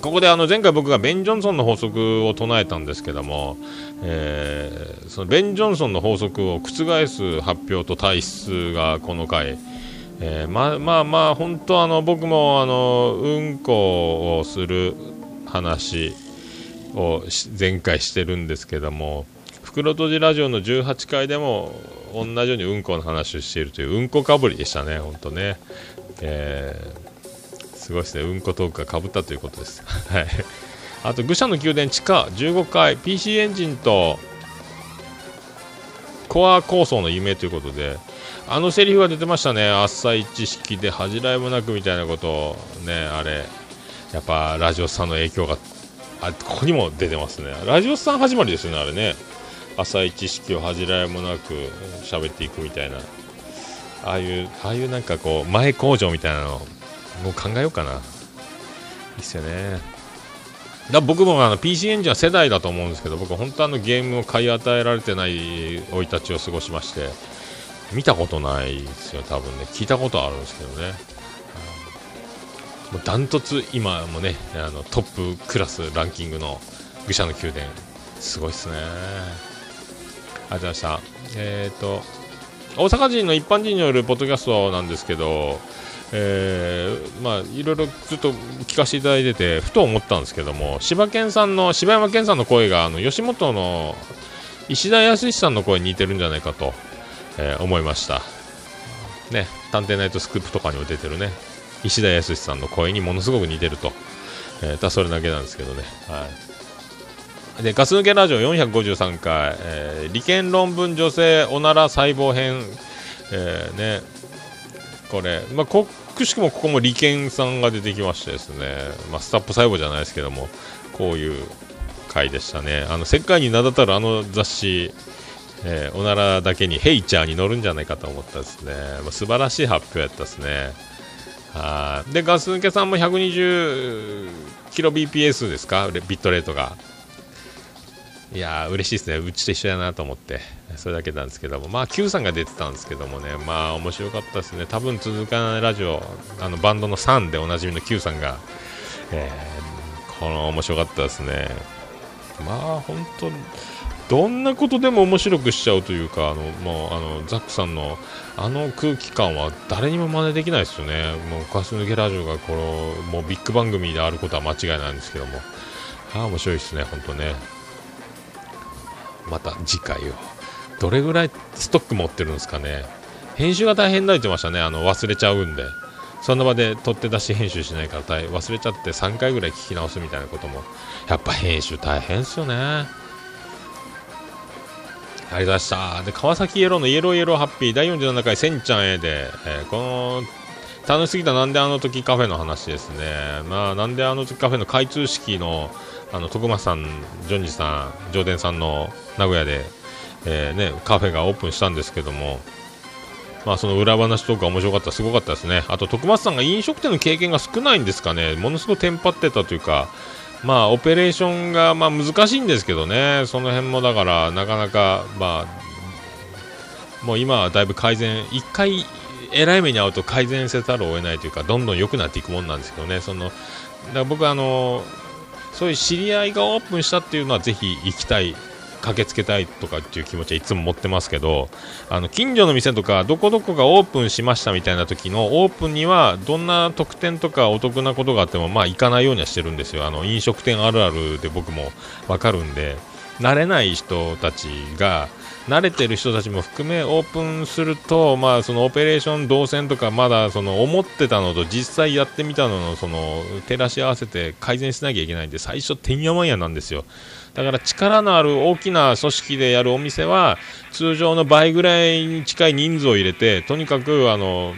ここであの前回僕がベン・ジョンソンの法則を唱えたんですけども、えー、そのベン・ジョンソンの法則を覆す発表と体質がこの回、えー、まあまあまあ本当あの僕もあのうんこをする話を前回してるんですけども袋とじラジオの18回でも同じようにうんこの話をしているといううんこかぶりでしたね、本当ね。えー、すごいですね、うんこトークがかぶったということです。はい。あと、愚者の宮殿地下15階、PC エンジンとコア構想の夢ということで、あのセリフが出てましたね、浅い知識で恥じらいもなくみたいなことを、ね、あれ、やっぱラジオさんの影響が、あここにも出てますね。ラジオさん始まりですよね、あれね。浅い知識を恥じらいもなく喋っていくみたいなああいうああいうなんかこう前工場みたいなのもう考えようかな。いいっすよね。だ僕もあの PC エンジンは世代だと思うんですけど僕は本当あのゲームを買い与えられてない生い立ちを過ごしまして見たことないですよ多分ね。聞いたことあるんですけどね。もうダントツ今もねあのトップクラスランキングの愚者の宮殿すごいっすね。ありがとうございました。えっ、ー、と、大阪人の一般人によるポッドキャストなんですけど、えー、まあ、いろいろずっと聞かせていただいてて、ふと思ったんですけども、柴犬さんの、柴山健さんの声が、あの、吉本の石田康さんの声に似てるんじゃないかと、えー、思いました。ね、探偵ナイトスクープとかにも出てるね、石田康さんの声にものすごく似てると。えー、たそれだけなんですけどね。はい。でガス抜けラジオ453回、えー、理研論文女性おなら細胞編、えー、ねこれ、まあ、こくしくもここも利権さんが出てきましてですね、まあ、スタップ細胞じゃないですけども、こういう回でしたね。あの、世界に名だたるあの雑誌、えー、おならだけにヘイチャーに乗るんじゃないかと思ったですね。まあ、素晴らしい発表やったですね。はで、ガス抜けさんも120キロ BPS ですか？ビットレートが。いやー、嬉しいですね。うちと一緒やなと思って。それだけなんですけども。まあ、Q さんが出てたんですけどもね。まあ、面白かったですね。多分続かないラジオ、あの、バンドの3でおなじみの Q さんが、えー、この面白かったですね。まあ、本当どんなことでも面白くしちゃうというか、あのもうあのザックさんのあの空気感は誰にも真似できないですよね、もうガス抜けラジオがこのもうビッグ番組であることは間違いないんですけども、ああ、面白いですね、本当ね。また次回を、どれぐらいストック持ってるんですかね、編集が大変だって言ってましたね、あの忘れちゃうんで。その場で取って出し編集しないから忘れちゃって3回ぐらい聞き直すみたいなことも。やっぱ編集大変ですよね。ありがとうございました。で、川崎イエローのイエローイエローハッピー。第47回せんちゃんへで、えー、この、楽しすぎた。なんであの時カフェの話ですね。まあ、なんであの時カフェの開通式の、あの、徳松さん、ジョンジさん、上田さんの名古屋で、えー、ね、カフェがオープンしたんですけども、まあ、その裏話とか面白かった、すごかったですね。あと、徳松さんが飲食店の経験が少ないんですかね。ものすごいテンパってたというか、まあ、オペレーションが、まあ、難しいんですけどね、その辺もだから、なかなか、まあ、もう今はだいぶ改善、1回、えらい目に遭うと改善せざるを得ないというか、どんどん良くなっていくもんなんですけどね、そのだから僕はあのそういう知り合いがオープンしたっていうのは、ぜひ行きたい駆けつけたいとかっていう気持ちはいつも持ってますけどあの近所の店とかどこどこがオープンしましたみたいな時のオープンにはどんな特典とかお得なことがあってもまあ行かないようにはしてるんですよ。あの飲食店あるあるで僕も分かるんで慣れない人たちが慣れてる人たちも含めオープンすると、まあ、そのオペレーション動線とかまだその思ってたのと実際やってみたののその照らし合わせて改善しなきゃいけないんで最初てんやわんやなんですよ。だから力のある大きな組織でやるお店は通常の倍ぐらいに近い人数を入れてとにかくあの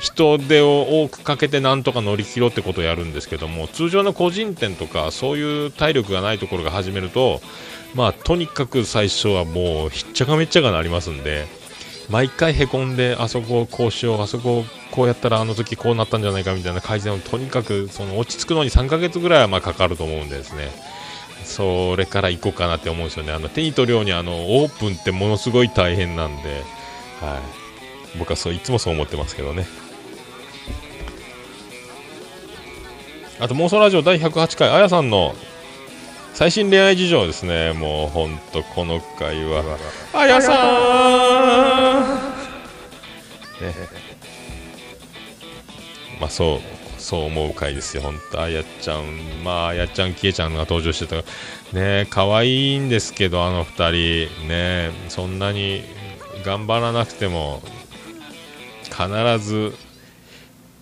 人手を多くかけてなんとか乗り切ろうってことをやるんですけども通常の個人店とかそういう体力がないところが始めるとまあとにかく最初はもうひっちゃかめっちゃかなりますんで毎回へこんであそこをこうしようあそこをこうやったらあの時こうなったんじゃないかみたいな改善をとにかくその落ち着くのに3ヶ月ぐらいはまかかると思うんですね。それから行こうかなって思うんですよね。あの手に取るようにあのオープンってものすごい大変なんで、はい、僕はそういつもそう思ってますけどね。あと妄想ラジオ第108回、あやさんの最新恋愛事情ですね。もうほんとこの回は、あやさん、ね、まあそうそう思う回ですよ、本当。あやちゃん、まあ、あやちゃん、きえちゃんが登場してた、ね、可愛いんですけど、あの2人、ね、そんなに頑張らなくても、必ず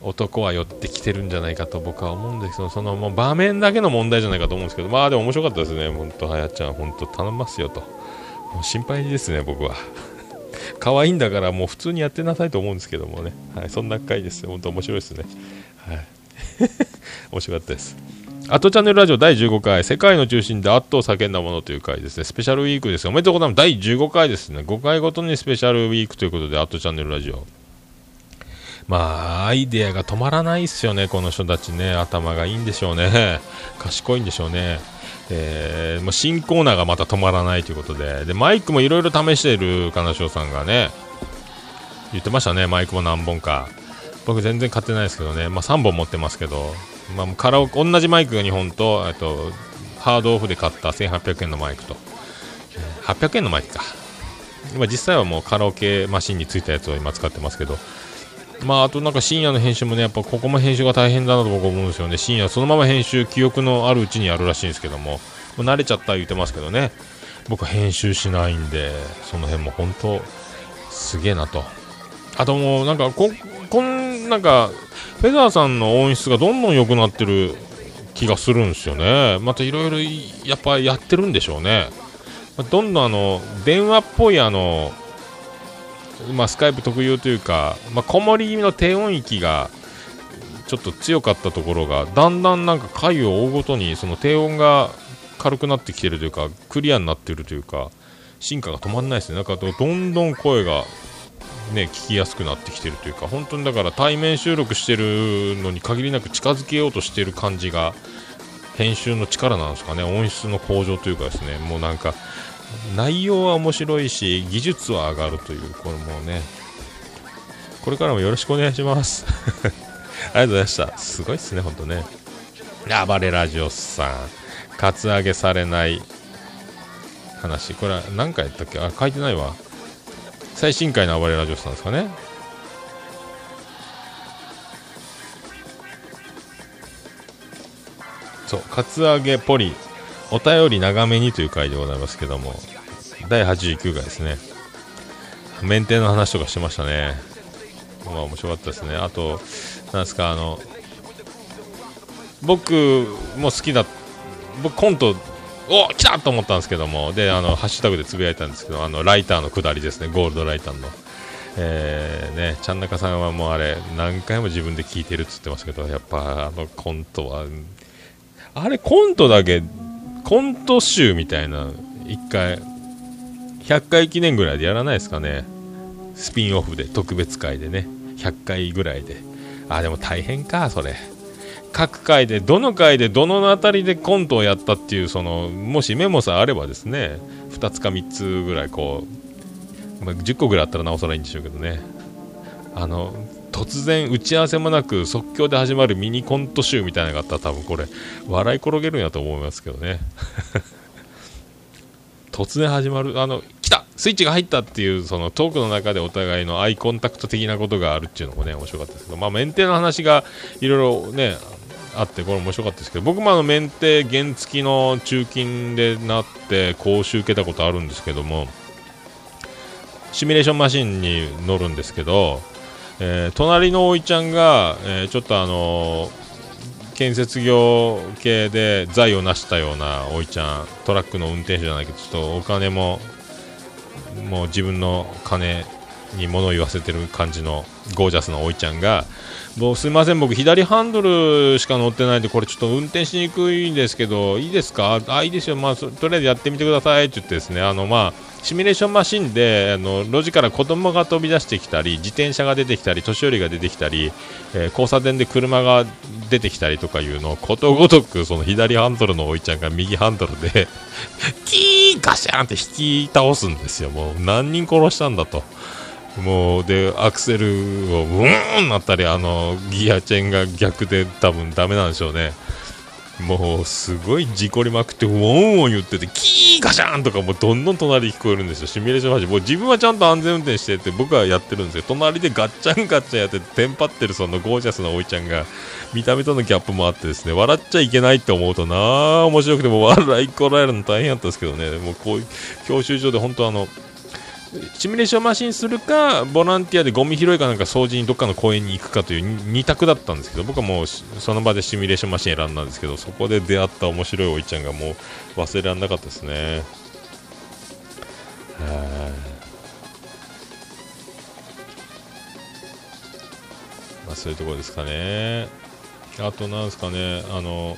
男は寄ってきてるんじゃないかと僕は思うんですけど、そのもう場面だけの問題じゃないかと思うんですけど、まあでも面白かったですね、本当、あやちゃん、本当頼みますよと、もう心配ですね、僕は。可愛いんだからもう普通にやってなさいと思うんですけどもね、はい、そんな回です本当面白いですね。はい、面白かったです。アトチャンネルラジオ第15回、世界の中心で圧倒叫んだものという回ですね、スペシャルウィークですおめでとうございます。第15回ですね、5回ごとにスペシャルウィークということで、アットチャンネルラジオ。まあ、アイデアが止まらないっすよね、この人たちね、頭がいいんでしょうね、賢いんでしょうね。えー、もう新コーナーがまた止まらないということで、でマイクもいろいろ試している金賞さんがね、言ってましたね、マイクも何本か。僕全然買ってないですけどね、まあ、3本持ってますけど、まあ、カラオケ同じマイクが2本とあとハードオフで買った1800円のマイクと。800円のマイクか。今実際はもうカラオケマシンについたやつを今使ってますけど。まああとなんか深夜の編集もねやっぱここも編集が大変だなと僕思うんですよね。深夜そのまま編集記憶のあるうちにやるらしいんですけども。もう慣れちゃった言ってますけどね。僕編集しないんでその辺も本当すげえなと。あともうなんかここんなんかフェザーさんの音質がどんどん良くなってる気がするんですよね。またいろいろやっぱやってるんでしょうね。どんどんあの電話っぽいあのまあ、スカイプ特有というか、まあ、こもり気味の低音域がちょっと強かったところがだんだんなんか回を追うごとにその低音が軽くなってきてるというかクリアになってるというか進化が止まんないですね。なんかどんどん声がね聞きやすくなってきてるというか本当にだから対面収録してるのに限りなく近づけようとしてる感じが編集の力なんですかね音質の向上というかですねもうなんか内容は面白いし技術は上がるというこれもうねこれからもよろしくお願いします。ありがとうございました。すごいっすねほんとね。暴れラジオさん。カツアゲされない話。これは何回やったっけ？あ書いてないわ。最新回の暴れラジオさんですかね。そうカツアゲポリ。お便り長めにという回でございますけども。第89回ですね。メンテの話とかしてましたね。まあ面白かったですね。あとなんですかあの僕も好きだ僕コントお来たと思ったんですけども。であのハッシュタグでつぶやいたんですけどあのライターの下りですね。ゴールドライターの。えー、ね、ちゃんなかさんはもうあれ何回も自分で聞いてるっつってますけどやっぱあのコントはあれコントだけコント集みたいな1回100回記念ぐらいでやらないですかね。スピンオフで特別会でね。100回ぐらいで。あでも大変かそれ。各回でどの回でどの辺りでコントをやったっていうそのもしメモさえあればですね2つか3つぐらいこう、まあ、10個ぐらいあったらなおさらいいんでしょうけどね。あの突然打ち合わせもなく即興で始まるミニコント集みたいなのがあったら多分これ笑い転げるんやと思いますけどね。突然始まるあの来た!スイッチが入ったっていうそのトークの中でお互いのアイコンタクト的なことがあるっていうのもね面白かったですけど。まあメンテの話がいろいろねあってこれ面白かったですけど僕もあのメンテ原付の中金でなって講習受けたことあるんですけどもシミュレーションマシンに乗るんですけどえー、隣のおいちゃんが、えー、ちょっとあのー、建設業系で財を成したようなおいちゃんトラックの運転手じゃないけどちょっとお金ももう自分の金に物を言わせてる感じのゴージャスなおいちゃんがもうすみません僕左ハンドルしか乗ってないんでこれちょっと運転しにくいんですけどいいですか？あいいですよ。まあとりあえずやってみてくださいって言ってですねあのまあシミュレーションマシンであの路地から子供が飛び出してきたり自転車が出てきたり年寄りが出てきたり、えー、交差点で車が出てきたりとかいうのをことごとくその左ハンドルのおいちゃんが右ハンドルでキーガシャンって引き倒すんですよ。もう何人殺したんだと。もうでアクセルをブーンなったりあのギアチェーンが逆で多分ダメなんでしょうね。もうすごい事故りまくってウォンウォン言っててキーガシャンとかもうどんどん隣聞こえるんですよ。シミュレーションマシンもう自分はちゃんと安全運転してて僕はやってるんですよ。隣でガッチャンガッチャンやってテンパってるそのゴージャスなおいちゃんが見た目とのギャップもあってですね笑っちゃいけないって思うとなあ面白くても笑いこらえるの大変やったんですけどね。もうこういう教習所で本当あのシミュレーションマシンするかボランティアでゴミ拾いかなんか掃除にどっかの公園に行くかという2択だったんですけど僕はもうその場でシミュレーションマシン選んだんですけどそこで出会った面白いおいちゃんがもう忘れられなかったですね。まあそういうところですかね。あとなんですかね。あの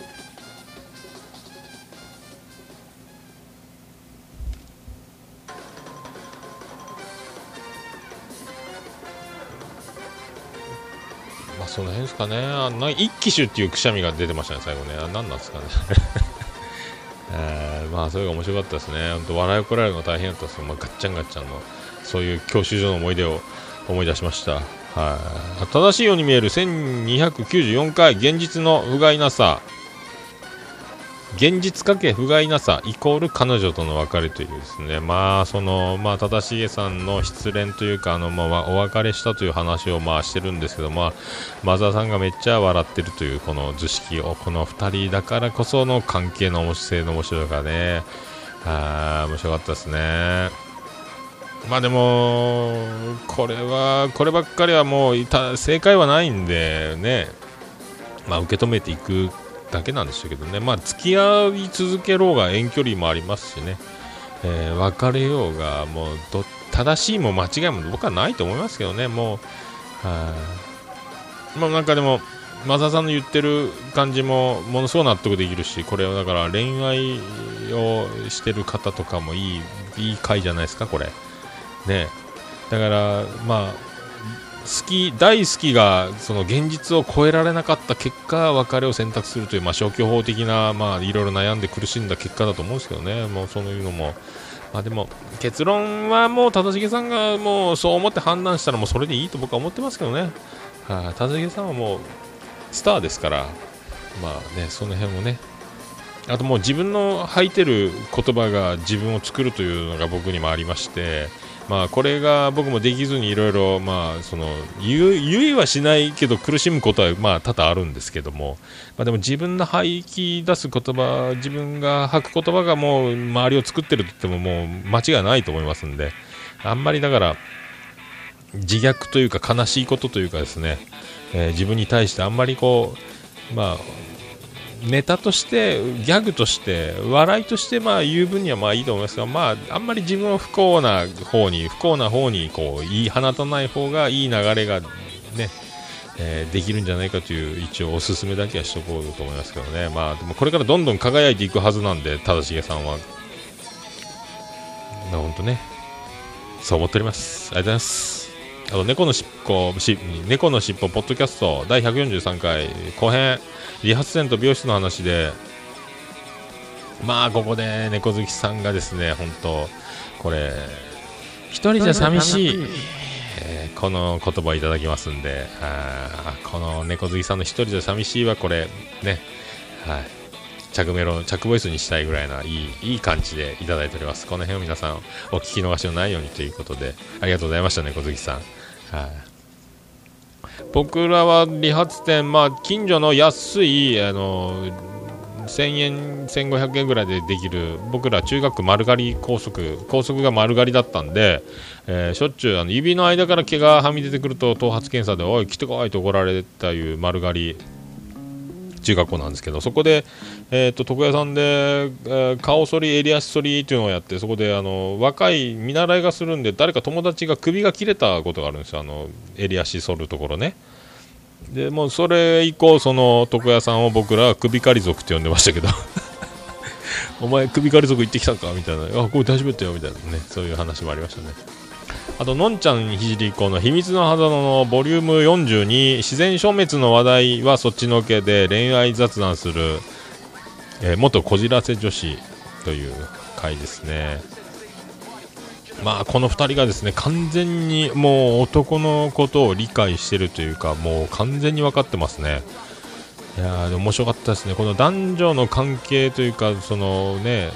その辺ですかね。あな一騎手っていうくしゃみが出てましたね最後ね。あ何なんですかね。えー、まあそれが面白かったですね。本当笑いをこられるのが大変だったですけど、まあ、ガッチャンガッチャンのそういう教習所の思い出を思い出しました。はい。正しいように見える1294回現実の不甲斐なさ。現実かけ不甲斐なさイコール彼女との別れというですね。まあそのまあ正しげさんの失恋というかあのまあお別れしたという話をまあしてるんですけどまあマザーさんがめっちゃ笑ってるというこの図式をこの2人だからこその関係の面白の面白さがね。あ面白かったですね。まあでもこれはこればっかりはもう正解はないんでね。まあ受け止めていくだけなんでしょうけどね、まあ、付き合い続けろうが遠距離もありますしね、えー、別れようが、もうど正しいも間違いも僕はないと思いますけどね、もう、はまあなんかでも、マザさんの言ってる感じもものすごく納得できるし、これはだから恋愛をしてる方とかもいい、いい回じゃないですか、これ。ね。だから、まあ、好き、大好きがその現実を超えられなかった結果、別れを選択するという、まあ、消去法的な、まあ、いろいろ悩んで苦しんだ結果だと思うんですけどね、もうそういうのも、まあ、でも結論はもう忠重さんがもうそう思って判断したらもうそれでいいと僕は思ってますけどね、はあ、忠重さんはもうスターですから、まあね、その辺もね、あともう自分の吐いてる言葉が自分を作るというのが僕にもありまして、まあ、これが僕もできずにいろいろ言いはしないけど苦しむことはまあ多々あるんですけども、まあ、でも自分の吐き出す言葉自分が吐く言葉がもう周りを作ってると言ってももう間違いないと思いますんで。あんまりだから自虐というか悲しいことというかですね、え、自分に対してあんまりこうまあネタとして、ギャグとして、笑いとしてまあ言う分にはまあいいと思いますが、まあ、あんまり自分を不幸な方に、不幸な方にこう言い放たない方がいい流れがね、えー、できるんじゃないかという一応おすすめだけはしとこうと思いますけどね、まあ、でもこれからどんどん輝いていくはずなんで、忠重さんは。本当ね、そう思っております。ありがとうございます。あと、猫のしっぽ、し猫のしっぽ、ポッドキャスト、第143回後編。理髪店と美容室の話で、まあ、ここで猫好きさんがですね、本当これ、一人じゃ寂しい、えー、この言葉をいただきますんで、あこの猫好きさんの一人じゃ寂しいは、これ、ね、はい。着メロ、着ボイスにしたいぐらいないい、いい感じでいただいております。この辺を皆さんお聞き逃しのないようにということで、ありがとうございました、猫好きさん。はい。僕らは理髪店、まあ、近所の安い、あの1000円、1500円ぐらいでできる、僕ら中学丸刈り高速、高速が丸刈りだったんで、えー、しょっちゅうあの指の間から毛がはみ出てくると、頭髪検査で、おい、来てこいと怒られたいう丸刈り中学校なんですけど、そこで、えーと、床屋さんで、えー、顔剃り、襟足剃りというのをやって、そこであの若い見習いがするんで、誰か友達が首が切れたことがあるんですよ、あの襟足剃るところね。でもうそれ以降、その床屋さんを僕らは首刈り族って呼んでましたけど。お前、首刈り族行ってきたか？みたいな、あこれ大丈夫だよ。みたいなね、そういう話もありましたね。あと、のんちゃんひじりこの秘密のハザードのボリューム42、自然消滅の話題はそっちのけで恋愛雑談する、えー、元こじらせ女子という回ですね。まあ、この2人がですね完全にもう男のことを理解してるというかもう完全に分かってますね。いやー面白かったですね、この男女の関係というか、そのね、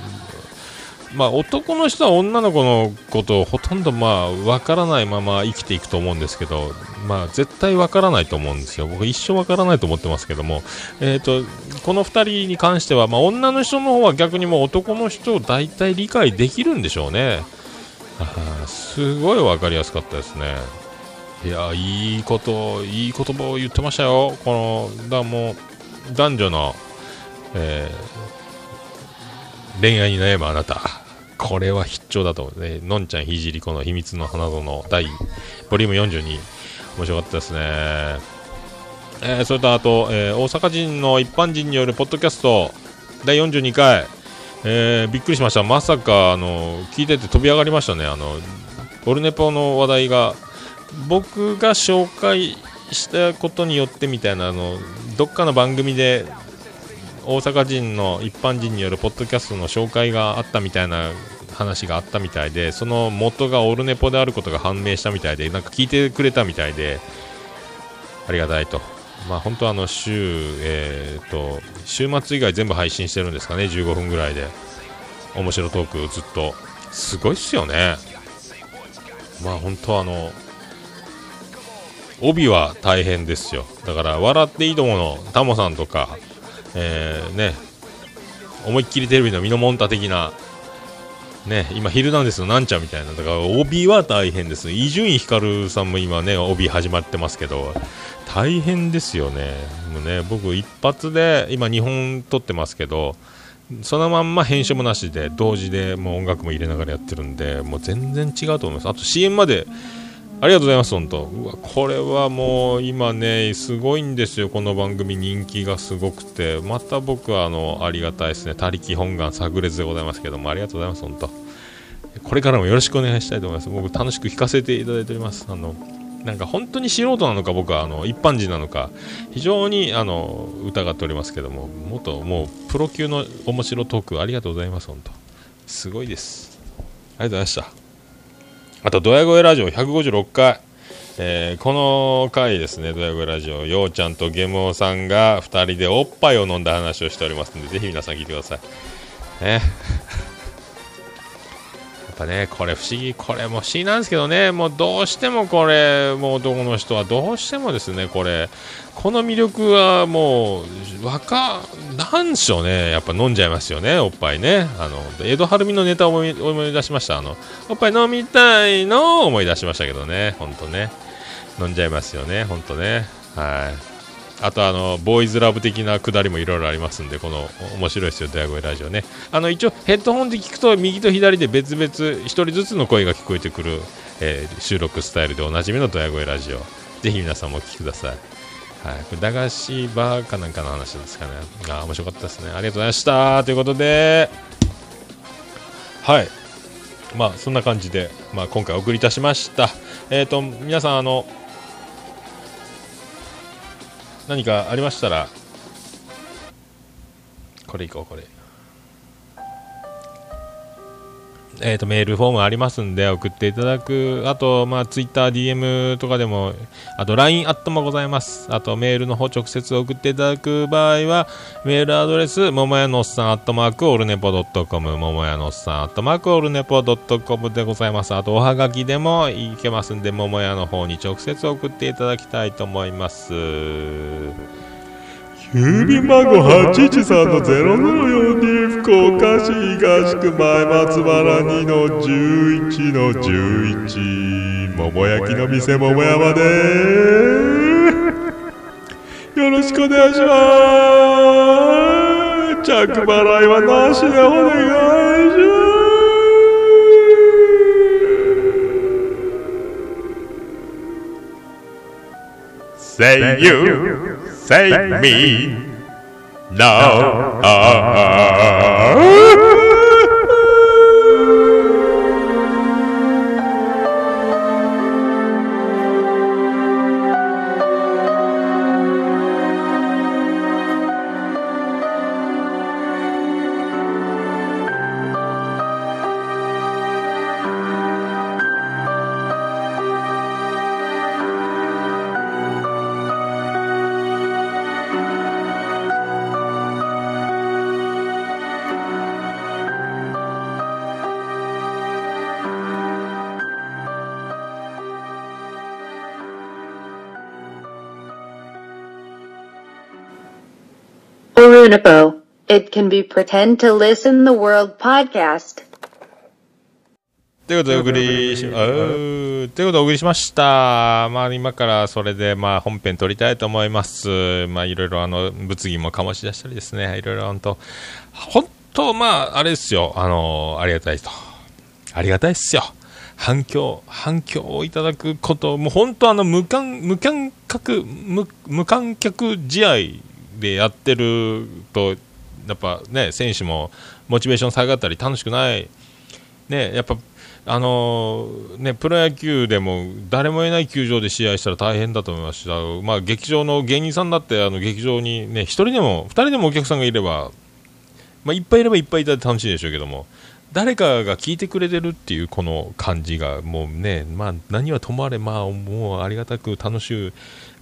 まあ、男の人は女の子のことをほとんどまあ分からないまま生きていくと思うんですけど、まあ、絶対分からないと思うんですよ、僕、一生分からないと思ってますけども、えーと、この2人に関しては、まあ、女の人の方は逆にもう男の人を大体理解できるんでしょうね、あすごい分かりやすかったですね。いやいいこといい言葉を言ってましたよ、このだもう男女の、えー、恋愛に悩むあなた。これは必聴だと思うね。のんちゃんひじりこの秘密の花園第ボリューム42。面白かったですね。えー、それとあと、えー、大阪人の一般人によるポッドキャスト第42回、えー、びっくりしました。まさか、あの、聞いてて飛び上がりましたね。あの、オルネポの話題が、僕が紹介したことによってみたいな、あの、どっかの番組で大阪人の一般人によるポッドキャストの紹介があったみたいな話があったみたいでその元がオルネポであることが判明したみたいでなんか聞いてくれたみたいでありがたいと。まあ本当あの週、えーと、週末以外全部配信してるんですかね、15分ぐらいで。面白トークずっと。すごいっすよね。まあ本当あの、帯は大変ですよ。だから、笑っていいとものタモさんとか、えー、ね、思いっきりテレビのミノモンタ的な、ね、今、ヒルナンデスのなんちゃんみたいな、だから、帯は大変です。伊集院光さんも今ね、帯始まってますけど、大変ですよね。もうね、僕、一発で、今、2本撮ってますけど、そのまんま編集もなしで同時でもう音楽も入れながらやってるんでもう全然違うと思いますあと CM までありがとうございます本当。うわこれはもう今ねすごいんですよ。この番組人気がすごくて。また僕はあのありがたいですね。他力本願炸裂でございますけども。ありがとうございます本当。これからもよろしくお願いしたいと思います。僕楽しく聞かせていただいております。あのなんか本当に素人なのか僕はあの一般人なのか。非常にあの疑っておりますけども。もっともうプロ級の面白トークありがとうございます本当。すごいです。ありがとうございました。あとドヤ声ラジオ156回えーこの回ですね、ドヤ声ラジオ、ようちゃんとゲムオさんが2人でおっぱいを飲んだ話をしておりますので、ぜひ皆さん聞いてください。ね。やっぱね、これ不思議、これも不思議なんですけどね、もうどうしてもこれ、もう男の人はどうしてもですね、これ、この魅力はもう、わか、なんでしょうね、やっぱ飲んじゃいますよね、おっぱいね。あの、江戸晴美のネタを思い思い出しました。あの、おっぱい飲みたいのを思い出しましたけどね、ほんとね。飲んじゃいますよね、ほんとね。はい。あとあのボーイズラブ的なくだりもいろいろありますんでこの面白いですよドヤ声ラジオね。あの一応ヘッドホンで聞くと右と左で別々1人ずつの声が聞こえてくる、えー収録スタイルでおなじみのドヤ声ラジオ。ぜひ皆さんもお聞きください。はい、これ駄菓子バーかなんかの話ですかね。あ面白かったですね。ありがとうございました。ということではい。まあそんな感じで、まあ、今回お送りいたしました。えっ、と皆さんあの何かありましたらこれいこうこれ。えー、とメールフォームありますんで送っていただく。あと、まあ、ツイッター DM とかでもあと LINE アットもございます。あとメールの方直接送っていただく場合はメールアドレスももやのおっさんアットマークオルネポドットコムももやのおっさんアットマークオルネポドットコムでございます。あとおはがきでもいけますんでももやの方に直接送っていただきたいと思います。郵便番号813の0042福岡市東区前松原2の11の11桃焼きの店桃山でよろしくお願いします。着払いはなしでお願いします。Say you, say me, now. Orunipo. It can be pretend to listen the world podcast. ということでお送りし、うーということでお送りしました。まあ今からそれでまあ本編撮りたいと思います。まあいろいろあの物議も醸し出したりですね、いろいろ本当本当まああれですよ、あのありがたいと。ありがたいっすよ。反響、反響をいただくこと、もう本当あの無観、無観客、無無観客試合でやってると、やっぱね、選手もモチベーション下がったり楽しくない。ね、やっぱあのね、プロ野球でも誰もいない球場で試合したら大変だと思いますし、あのまあ、劇場の芸人さんだってあの劇場に、ね、1人でも2人でもお客さんがいれば、まあ、いっぱいいればいっぱいいたら楽しいでしょうけども誰かが聞いてくれてるっていうこの感じがもうね、まあ、何はともあれ、まあ、もうありがたく楽しい。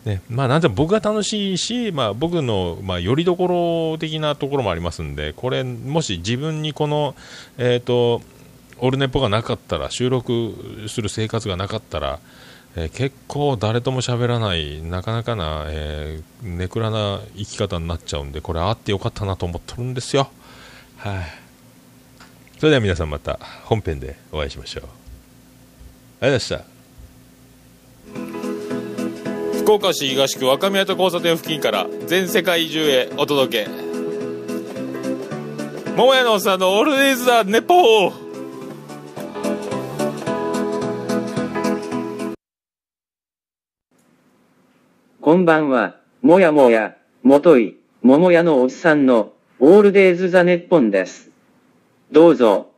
ね。まあ、なんて僕が楽しいし、まあ、僕の、まあ、よりどころ的なところもありますんでこれもし自分にこの、えー、とオルネポがなかったら収録する生活がなかったら、えー結構誰とも喋らないなかなかな、えーネクラな生き方になっちゃうんでこれあってよかったなと思ってるんですよ。はい、それでは皆さんまた本編でお会いしましょう。ありがとうございました。福岡市東区若宮と交差点付近から全世界中へお届け。桃屋のおっさんのオールデイズ・ザ・ネポー。こんばんは、もやもや、もとい、桃屋のおっさんの、オールデイズ・ザ・ネッポンです。どうぞ、